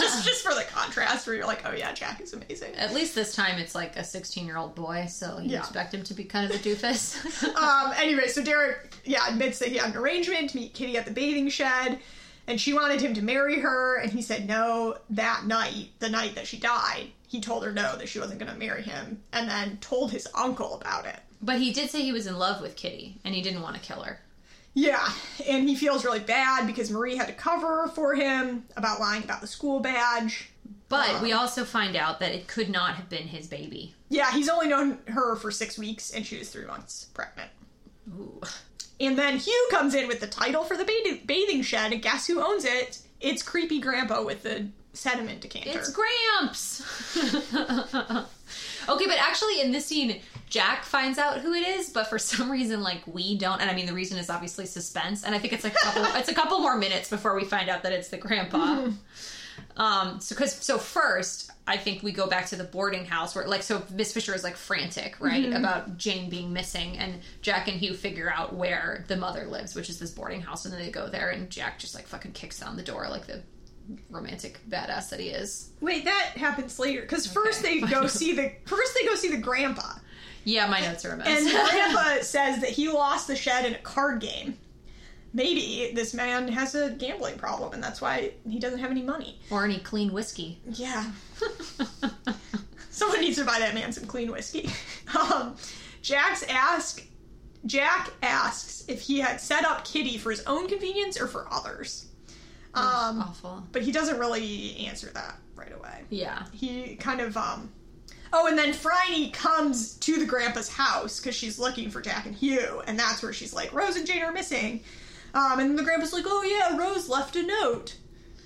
just just for the contrast, where you're like, oh yeah, Jack is amazing. At least this time it's like a 16 year old boy, so you Yeah. expect him to be kind of a doofus. <laughs> um, anyway, so Derek, yeah, admits that he had an arrangement to meet Kitty at the bathing shed, and she wanted him to marry her, and he said no that night, the night that she died. He told her no, that she wasn't going to marry him, and then told his uncle about it. but he did say he was in love with Kitty, and he didn't want to kill her. Yeah, and he feels really bad because Marie had to cover for him about lying about the school badge. But we um, also find out that it could not have been his baby. Yeah, he's only known her for six weeks, and she was three months pregnant. Ooh. And then Hugh comes in with the title for the bathing- bathing shed, and guess who owns it? It's creepy grandpa with the sediment decanter. It's Gramps! <laughs> okay, but actually, in this scene, Jack finds out who it is, but for <laughs> some reason, like we don't. And I mean, the reason is obviously suspense. And I think it's a couple, <laughs> it's a couple more minutes before we find out that it's the grandpa. <laughs> Um, so because so first, I think we go back to the boarding house where like so Miss Fisher is like frantic, right, Mm-hmm. about Jane being missing, and Jack and Hugh figure out where the mother lives, which is this boarding house, and then they go there, and Jack just like fucking kicks down the door like the romantic badass that he is. Wait, that happens later because first Okay. they go see the first they go see the grandpa, Yeah, my notes are a mess. and <laughs> grandpa says that he lost the shed in a card game. Maybe this man has a gambling problem, and that's why he doesn't have any money. or any clean whiskey. Yeah, <laughs> someone needs to buy that man some clean whiskey. Um, Jack's ask Jack asks if he had set up Kitty for his own convenience or for others. Um, Awful. but he doesn't really answer that right away. Yeah. He kind of um Oh, and then Phryne comes to the grandpa's house because she's looking for Jack and Hugh, and that's where she's like, Rose and Jane are missing. Um, and the grandpa's like, Oh yeah, Rose left a note.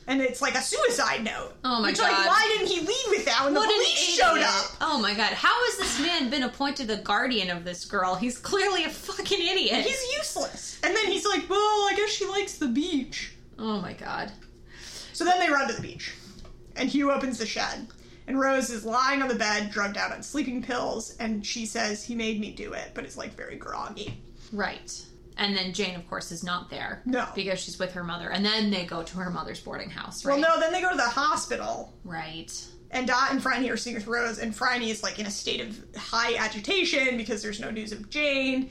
And it's like a suicide note. Oh my Which, like, God. why didn't he lead with that when the What an police showed up? Oh my god. How has this man been appointed the guardian of this girl? He's clearly a fucking idiot. He's useless. And then he's like, Well, I guess she likes the beach. oh my god. So then they run to the beach, and Hugh opens the shed, and Rose is lying on the bed, drugged out on sleeping pills, and she says he made me do it, but it's like very groggy. Right. And then Jane, of course, is not there. No. Because she's with her mother. And then they go to her mother's boarding house, right? Well, no, then they go to the hospital, Right. and Dot and Phryne are sitting with Rose, and Phryne is like in a state of high agitation because there's no news of Jane.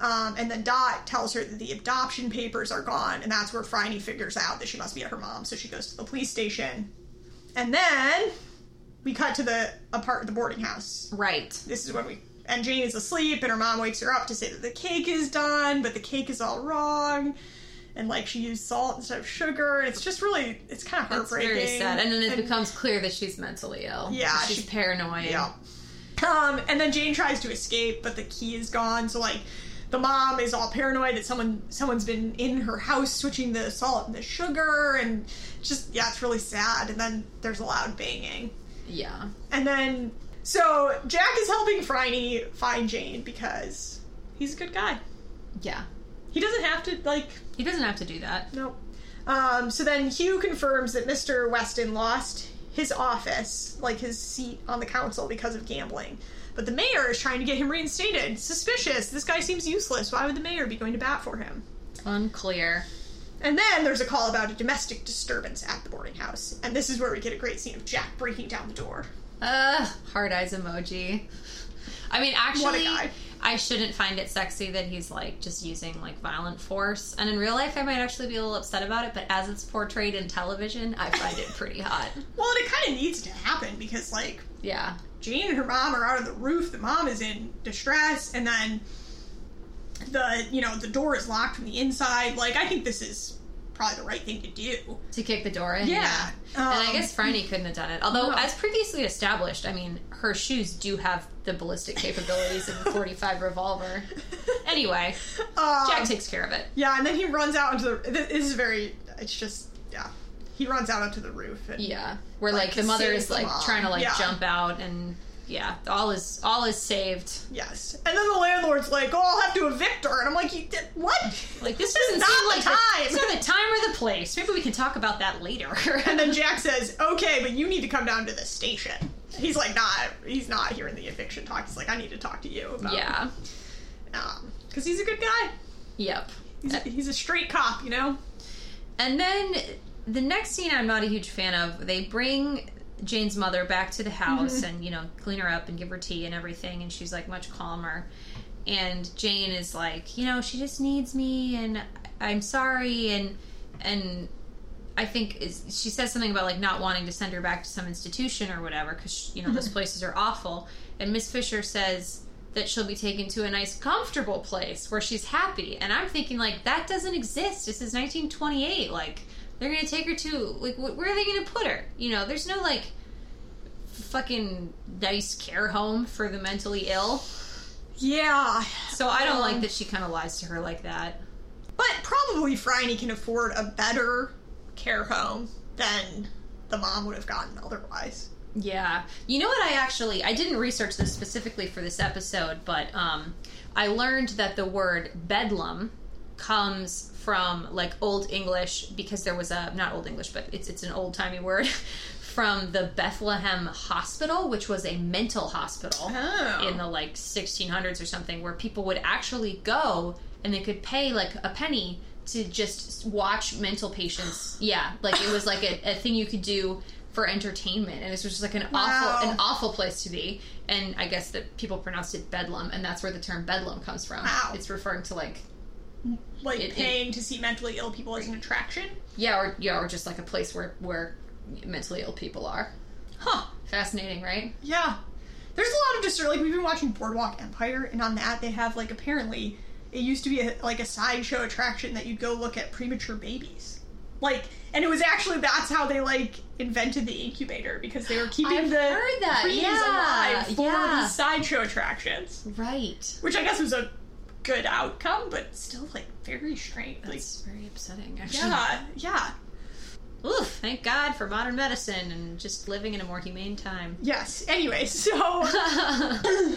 Um, and then Dot tells her that the adoption papers are gone, and that's where Phryne figures out that she must be at her mom, so she goes to the police station. And then we cut to the apart the boarding house. Right. this is when we and Jane is asleep and her mom wakes her up to say that the cake is done, but the cake is all wrong. And like she used salt instead of sugar. It's just really it's kind of heartbreaking. very sad. And then it becomes clear that she's mentally ill. Yeah, She's she- paranoid. Yeah. Um, and then Jane tries to escape, but the key is gone. So like, the mom is all paranoid that someone someone's been in her house switching the salt and the sugar, and just yeah, it's really sad. And then there's a loud banging, Yeah. and then so Jack is helping Phryne find Jane because he's a good guy. Yeah. He doesn't have to like He doesn't have to do that. Nope. Um, so then Hugh confirms that Mr. Weston lost his office, like his seat on the council, because of gambling. But the mayor is trying to get him reinstated. Suspicious. This guy seems useless. Why would the mayor be going to bat for him? Unclear. And then there's a call about a domestic disturbance at the boarding house. And this is where we get a great scene of Jack breaking down the door. Uh, hard eyes emoji. I mean, actually, What a guy. I shouldn't find it sexy that he's like just using like violent force. And in real life, I might actually be a little upset about it. But as it's portrayed in television, I find it pretty hot. <laughs> Well, and it kind of needs to happen because, like, Yeah, Jane and her mom are out on the roof. The mom is in distress, and then the you know the door is locked from the inside. Like I think this is probably the right thing to do. to kick the door in. Yeah. and I Um, guess Phryne couldn't have done it. Although, No. as previously established, I mean, her shoes do have the ballistic capabilities of a 45 revolver. <laughs> Anyway, Um, Jack takes care of it. yeah, and then he runs out into the. This is very. It's just yeah. He runs out onto the roof. And, Yeah, where Like, like, the mother is like mom. trying to like Yeah. jump out, and yeah, all is all is saved. Yes, and then the landlord's like, "Oh, I'll have to evict her," and I'm like, "You did what? Like this <laughs> This is not the like time." it's not the time or the place. Maybe we can talk about that later. <laughs> And then Jack says, "Okay, but you need to come down to the station." He's like, "Not, he's not hearing the eviction talk." He's like, "I need to talk to you about." yeah, um, because he's a good guy. yep. He's a, he's a straight cop, you know. And then the next scene I'm not a huge fan of. They bring Jane's mother back to the house Mm-hmm. and, you know, clean her up and give her tea and everything. And she's like much calmer. And Jane is like, you know, she just needs me and I'm sorry. And, and, I think is, she says something about like not wanting to send her back to some institution or whatever because you know those places are awful. And Miss Fisher says that she'll be taken to a nice, comfortable place where she's happy. And I'm thinking like that doesn't exist. This is 1928. Like they're gonna take her to like wh- where are they gonna put her? You know, there's no like fucking nice care home for the mentally ill. Yeah, So I don't Um, like that she kind of lies to her like that. but probably Phryne can afford a better care home than the mom would have gotten otherwise. Yeah. You know what I actually I didn't research this specifically for this episode, but um I learned that the word bedlam comes from like old English because there was a not old English, but it's it's an old timey word <laughs> from the Bethlehem Hospital, which was a mental hospital Oh. in the like 1600s or something, where people would actually go and they could pay like a penny to just watch mental patients. Yeah, like it was like a, a thing you could do for entertainment, and this was just like an Wow. awful, an awful place to be. And I guess that people pronounced it Bedlam, and that's where the term Bedlam comes from. Wow. It's referring to like like It- it- paying to see mentally ill people as an attraction. yeah, or yeah, or just like a place where where mentally ill people are. Huh. Fascinating, right? Yeah. There's a lot of just like we've been watching Boardwalk Empire, and on that they have like apparently it used to be a, like a sideshow attraction that you'd go look at premature babies, like, and it was actually that's how they like invented the incubator because they were keeping I've the heard that, yeah, alive for yeah. these sideshow attractions, Right. which I guess was a good outcome, but still like very strange. Like, very upsetting, actually. yeah, yeah, Oof, thank God for modern medicine and just living in a more humane time. yes. Anyway, so <laughs> <laughs>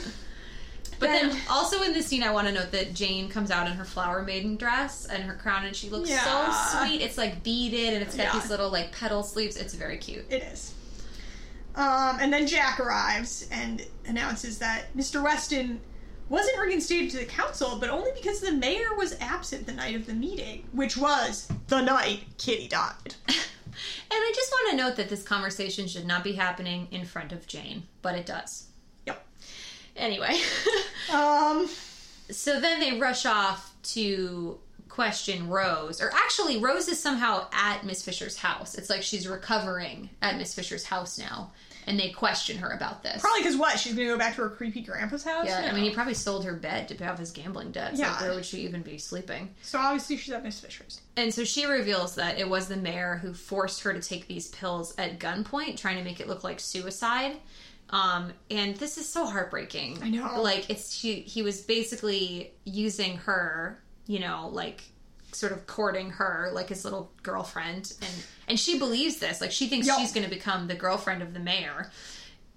But then, Then- also in this scene, I want to note that Jane comes out in her flower maiden dress and her crown, and she looks Yeah. so sweet. It's like beaded, and it's got Yeah. these little like petal sleeves. It's very cute. It is. Um, and then Jack arrives and announces that Mr. Weston wasn't reinstated to the council, but only because the mayor was absent the night of the meeting, which was the night Kitty died. <laughs> And I just want to note that this conversation should not be happening in front of Jane, but it does. Yep. Anyway, <laughs> Um, so then they rush off to question Rose, or actually, Rose is somehow at Miss Fisher's house. It's like she's recovering at Miss Fisher's house now, and they question her about this. probably because what? She's gonna go back to her creepy grandpa's house. Yeah, I mean, he probably sold her bed to pay off his gambling debts. Like, Yeah. where would she even be sleeping? so obviously she's at Miss Fisher's. And so she reveals that it was the mayor who forced her to take these pills at gunpoint, trying to make it look like suicide. Um, and this is so heartbreaking. I know. Like it's she he was basically using her, you know, like sort of courting her like his little girlfriend and and she believes this. Like she thinks Yup. she's going to become the girlfriend of the mayor.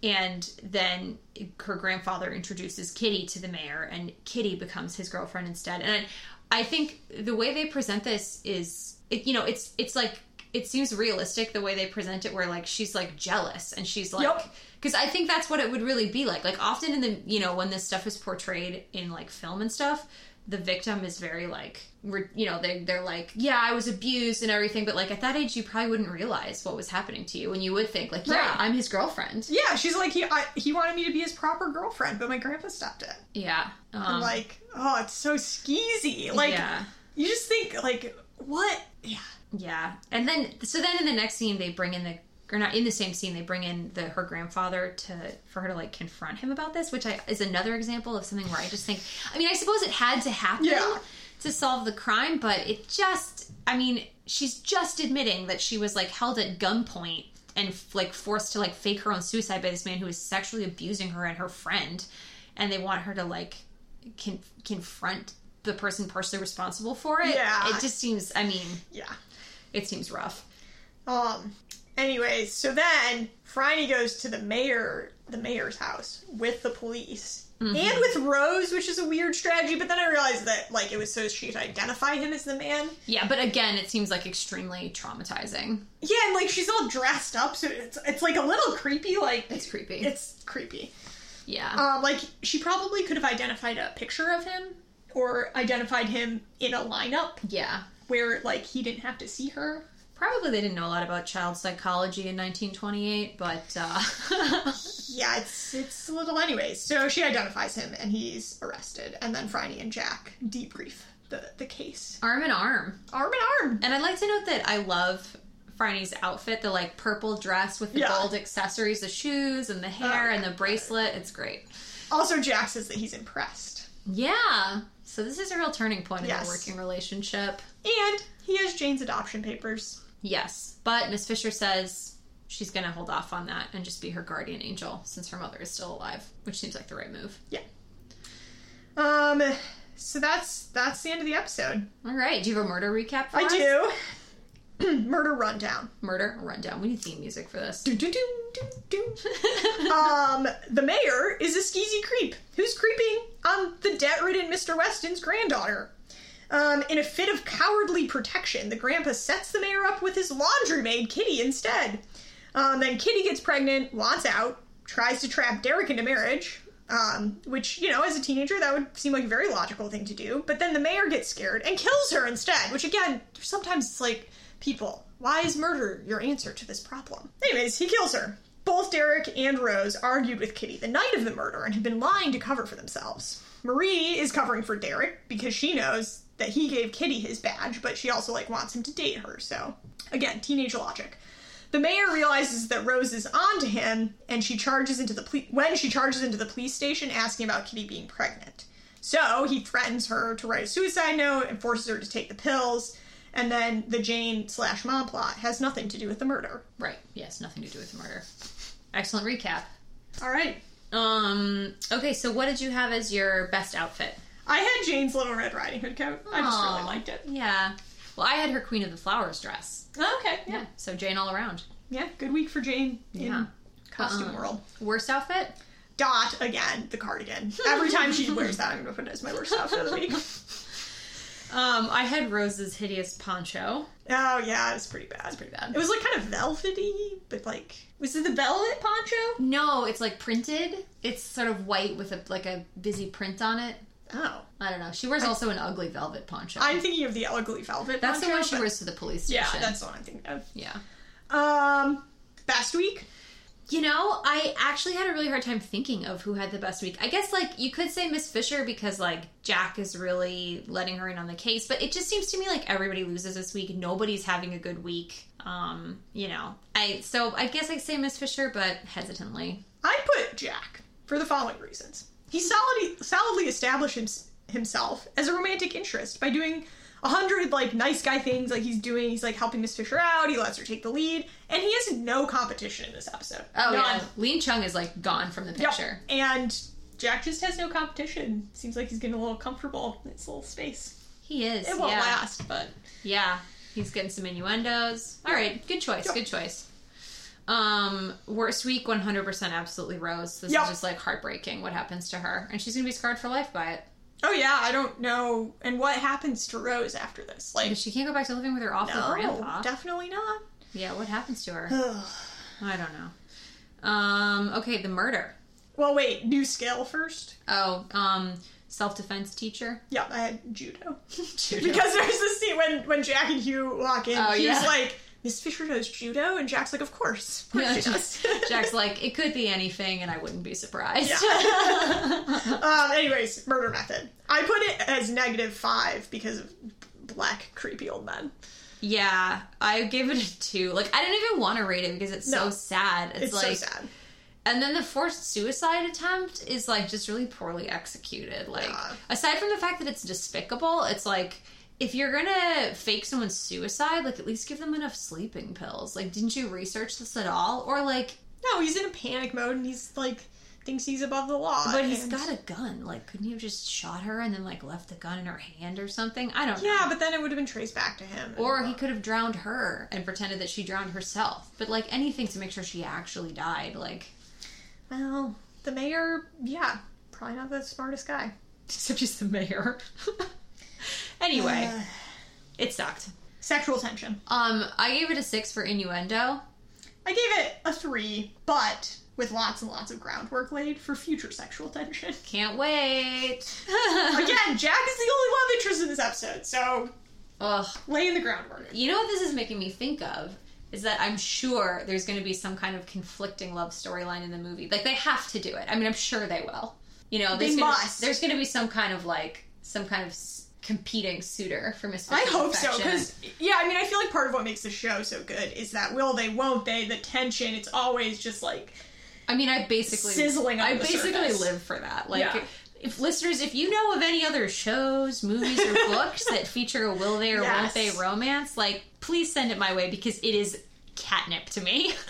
And then her grandfather introduces Kitty to the mayor, and Kitty becomes his girlfriend instead. And I think the way they present this is, it, you know, it's it's like it seems realistic the way they present it, where like she's like jealous and she's like, because I think that's what it would really be like. Like often in the you know when this stuff is portrayed in like film and stuff, the victim is very like re- you know they they're like yeah I was abused and everything, but like at that age you probably wouldn't realize what was happening to you, and you would think like yeah Right. I'm his girlfriend. Yeah, she's like he I, he wanted me to be his proper girlfriend, but my grandpa stopped it. Yeah, um, I'm like, oh, it's so skeezy. Like yeah. you just think like what? Yeah. Yeah, and then so then in the next scene they bring in the or not in the same scene they bring in the her grandfather to for her to like confront him about this, which I is another example of something where I just think I mean I suppose it had to happen Yeah. to solve the crime, but it just I mean she's just admitting that she was like held at gunpoint and like forced to like fake her own suicide by this man who was sexually abusing her and her friend, and they want her to like con- confront the person personally responsible for it. Yeah. it just seems I mean Yeah. it seems rough. Um. Anyways, so then Phryne goes to the mayor, the mayor's house with the police Mm-hmm. and with Rose, which is a weird strategy. But then I realized that like it was so she could identify him as the man. Yeah, but again, it seems like extremely traumatizing. Yeah, and like she's all dressed up, so it's it's like a little creepy. Like It's creepy. It's creepy. yeah. Um, like she probably could have identified a picture of him or identified him in a lineup yeah. where like he didn't have to see her. Probably they didn't know a lot about child psychology in 1928, but uh <laughs> Yeah, it's it's a little anyways. So she identifies him and he's arrested, and then Phryne and Jack debrief the the case arm in arm. arm in arm. And I'd like to note that I love Phryne's outfit, the like purple dress with the Yeah. gold accessories, the shoes and the hair Oh, and the bracelet. It's great. Also, Jack says that he's impressed, Yeah. So this is a real turning point in Yes. their working relationship. and he has Jane's adoption papers. Yes. But Miss Fisher says she's going to hold off on that and just be her guardian angel since her mother is still alive, which seems like the right move. Yeah. Um, so that's that's the end of the episode. All right. Do you have a murder recap for I us? do. <clears throat> Murder rundown. Murder rundown. We need theme music for this. Do, do, do, do, do. um, the mayor is a skeezy creep who's creeping on the debt-ridden Mr. Weston's granddaughter. Um, in a fit of cowardly protection, the grandpa sets the mayor up with his laundry maid, Kitty, instead. Um, then Kitty gets pregnant, wants out, tries to trap Derek into marriage, um, which, you know, as a teenager, that would seem like a very logical thing to do. But then the mayor gets scared and kills her instead, which, again, sometimes it's like, people, why is murder your answer to this problem? Anyways, he kills her. Both Derek and Rose argued with Kitty the night of the murder and had been lying to cover for themselves. Marie is covering for Derek because she knows that he gave Kitty his badge, but she also like wants him to date her. So, again, teenage logic. The mayor realizes that Rose is on to him, and she charges into the poli- when she charges into the police station asking about Kitty being pregnant. So he threatens her to write a suicide note and forces her to take the pills. And then the Jane slash mom plot has nothing to do with the murder. Right. Yes, nothing to do with the murder. Excellent recap. All right. Um. Okay, so what did you have as your best outfit? I had Jane's Little Red Riding Hood coat. I just really Aw. liked it. Yeah. Well, I had her Queen of the Flowers dress. Okay. Yeah. Yeah. So Jane all around. Yeah. Good week for Jane in Yeah. costume Uh-uh. world. Worst outfit? Dot again, the cardigan. Every time she <laughs> wears that, I'm gonna put it as my worst outfit of the week. <laughs> Um, I had Rose's hideous poncho. Oh yeah, it was pretty bad. It's pretty bad. It was like kind of velvety, but like was it the velvet poncho? No, it's like printed. It's sort of white with a like a busy print on it. Oh, I don't know. She wears also an ugly velvet poncho. I'm thinking of the ugly velvet. that's the one she wears to the police station. Yeah, that's the one I'm thinking of. yeah. Um, best week. You know, I actually had a really hard time thinking of who had the best week. I guess like you could say Miss Fisher because like Jack is really letting her in on the case, but it just seems to me like everybody loses this week. Nobody's having a good week. Um, you know. I so I guess I say Miss Fisher, but hesitantly. I put Jack for the following reasons. He solidly, solidly established hims- himself as a romantic interest by doing a hundred like nice guy things like he's doing. He's like helping Miss Fisher out. He lets her take the lead, and he has no competition in this episode. Oh None. yeah. Lin Chung is like gone from the Yep. picture. And Jack just has no competition. Seems like he's getting a little comfortable in his little space. He is. It won't yeah. last, but Yeah, he's getting some innuendos. All Yeah. right, good choice. Yep. Good choice. Um, worst week, one hundred percent, absolutely Rose. This Yep. is just like heartbreaking. What happens to her, and she's gonna be scarred for life by it oh yeah, I don't know. And what happens to Rose after this? Like, she can't go back to living with her awful no, grandpa. definitely not. yeah, what happens to her? <sighs> I don't know. Um, okay, the murder. well, wait, new skill first. Oh, um, self defense teacher. Yeah, I had judo. <laughs> Judo. Because there's this scene when when Jack and Hugh walk in. Oh, he's yeah. like, Miss Fisher knows judo, and Jack's like, of course, of course Yeah, she does. <laughs> Jack's like, it could be anything, and I wouldn't be surprised. Yeah. <laughs> um, anyways, murder method. I put it as negative five because of black creepy old men. Yeah, I gave it a two. Like, I didn't even want to rate it because it's so sad. It's, It's like, so sad. and then the forced suicide attempt is like just really poorly executed. Like, Yeah. aside from the fact that it's despicable, it's like if you're gonna fake someone's suicide, like at least give them enough sleeping pills. Like, didn't you research this at all? Or like, No, he's in a panic mode, and he's like thinks he's above the law. but he's and- got a gun. Like, couldn't he have just shot her and then like left the gun in her hand or something? I don't know. Yeah, but then it would have been traced back to him. Or he could have drowned her and pretended that she drowned herself. But like anything to make sure she actually died. Like, Well, the mayor, yeah, probably not the smartest guy. <laughs> except he's the mayor. <laughs> anyway, Uh, it sucked. sexual tension. Um, I gave it a six for innuendo. I gave it a three, but with lots and lots of groundwork laid for future sexual tension. Can't wait. <laughs> Again, Jack is the only love interest in this episode, so Ugh. laying the groundwork. You know what this is making me think of? Is that I'm sure there's going to be some kind of conflicting love storyline in the movie. Like they have to do it. I mean, I'm sure they will. You know, there's They gonna, must. There's going to be some kind of like some kind of competing suitor for Miss. I hope so, because yeah, I mean, I feel like part of what makes the show so good is that will they, won't they, the tension. It's always just like I mean, I basically Sizzling I basically surface. live for that. Like, Yeah. if listeners, if you know of any other shows, movies, or <laughs> books that feature a will they or won't they romance, like, please send it my way because it is catnip to me. <laughs>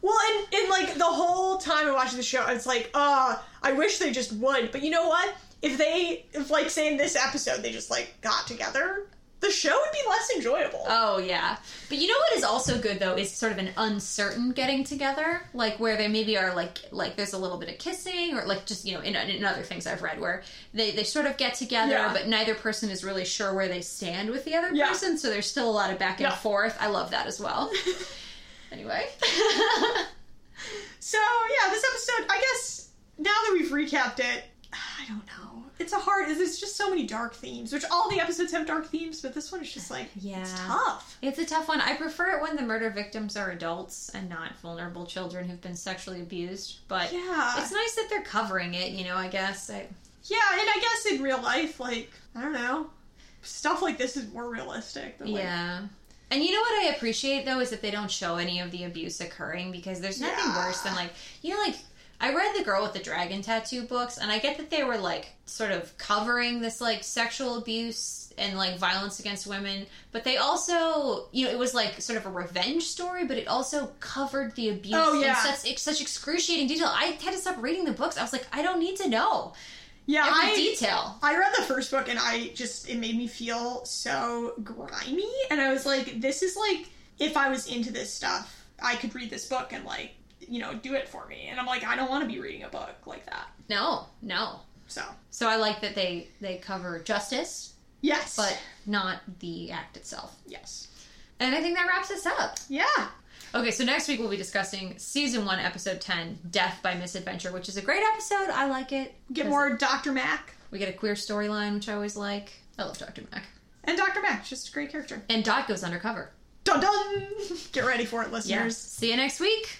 Well, and, and like the whole time I'm watching the show, it's like, uh, I wish they just would. But you know what? If they, if like say in this episode they just like got together, the show would be less enjoyable. Oh yeah, but you know what is also good though is sort of an uncertain getting together, like where they maybe are like like there's a little bit of kissing or like just you know in, in other things I've read where they they sort of get together, Yeah. but neither person is really sure where they stand with the other Yeah. person, so there's still a lot of back and Yeah. forth. I love that as well. <laughs> anyway, <laughs> So yeah, this episode, I guess now that we've recapped it, I don't know. It's a hard. There's just so many dark themes, which all the episodes have dark themes, but this one is just like Yeah. it's tough. it's a tough one. I prefer it when the murder victims are adults and not vulnerable children who've been sexually abused, but. Yeah, It's nice that they're covering it, you know, I guess. I, yeah, and I guess in real life, like I don't know, stuff like this is more realistic. Than, like, Yeah. And you know what I appreciate though is that they don't show any of the abuse occurring because there's nothing Yeah. worse than like you know like I read the girl with the dragon tattoo books and I get that they were like sort of covering this like sexual abuse and like violence against women, but they also you know it was like sort of a revenge story, but it also covered the abuse Oh, yeah. in such such excruciating detail. I had to stop reading the books. I was like, I don't need to know yeah. every I detail. I read the first book and I just it made me feel so grimy, and I was like, this is like if I was into this stuff, I could read this book and like you know do it for me, and I'm like, I don't want to be reading a book like that. No, no. So So I like that they they cover justice yes, but not the act itself. yes, And I think that wraps us up. yeah. Okay, so next week we'll be discussing season one, episode 10, Death by Misadventure, which is a great episode. I like it. Get more Dr. Mac. We get a queer storyline, which I always like. I love Dr. Mac. And Dr. Mac, just a great character. And Dot goes undercover. Dun dun! Get ready for it, listeners. See you next week.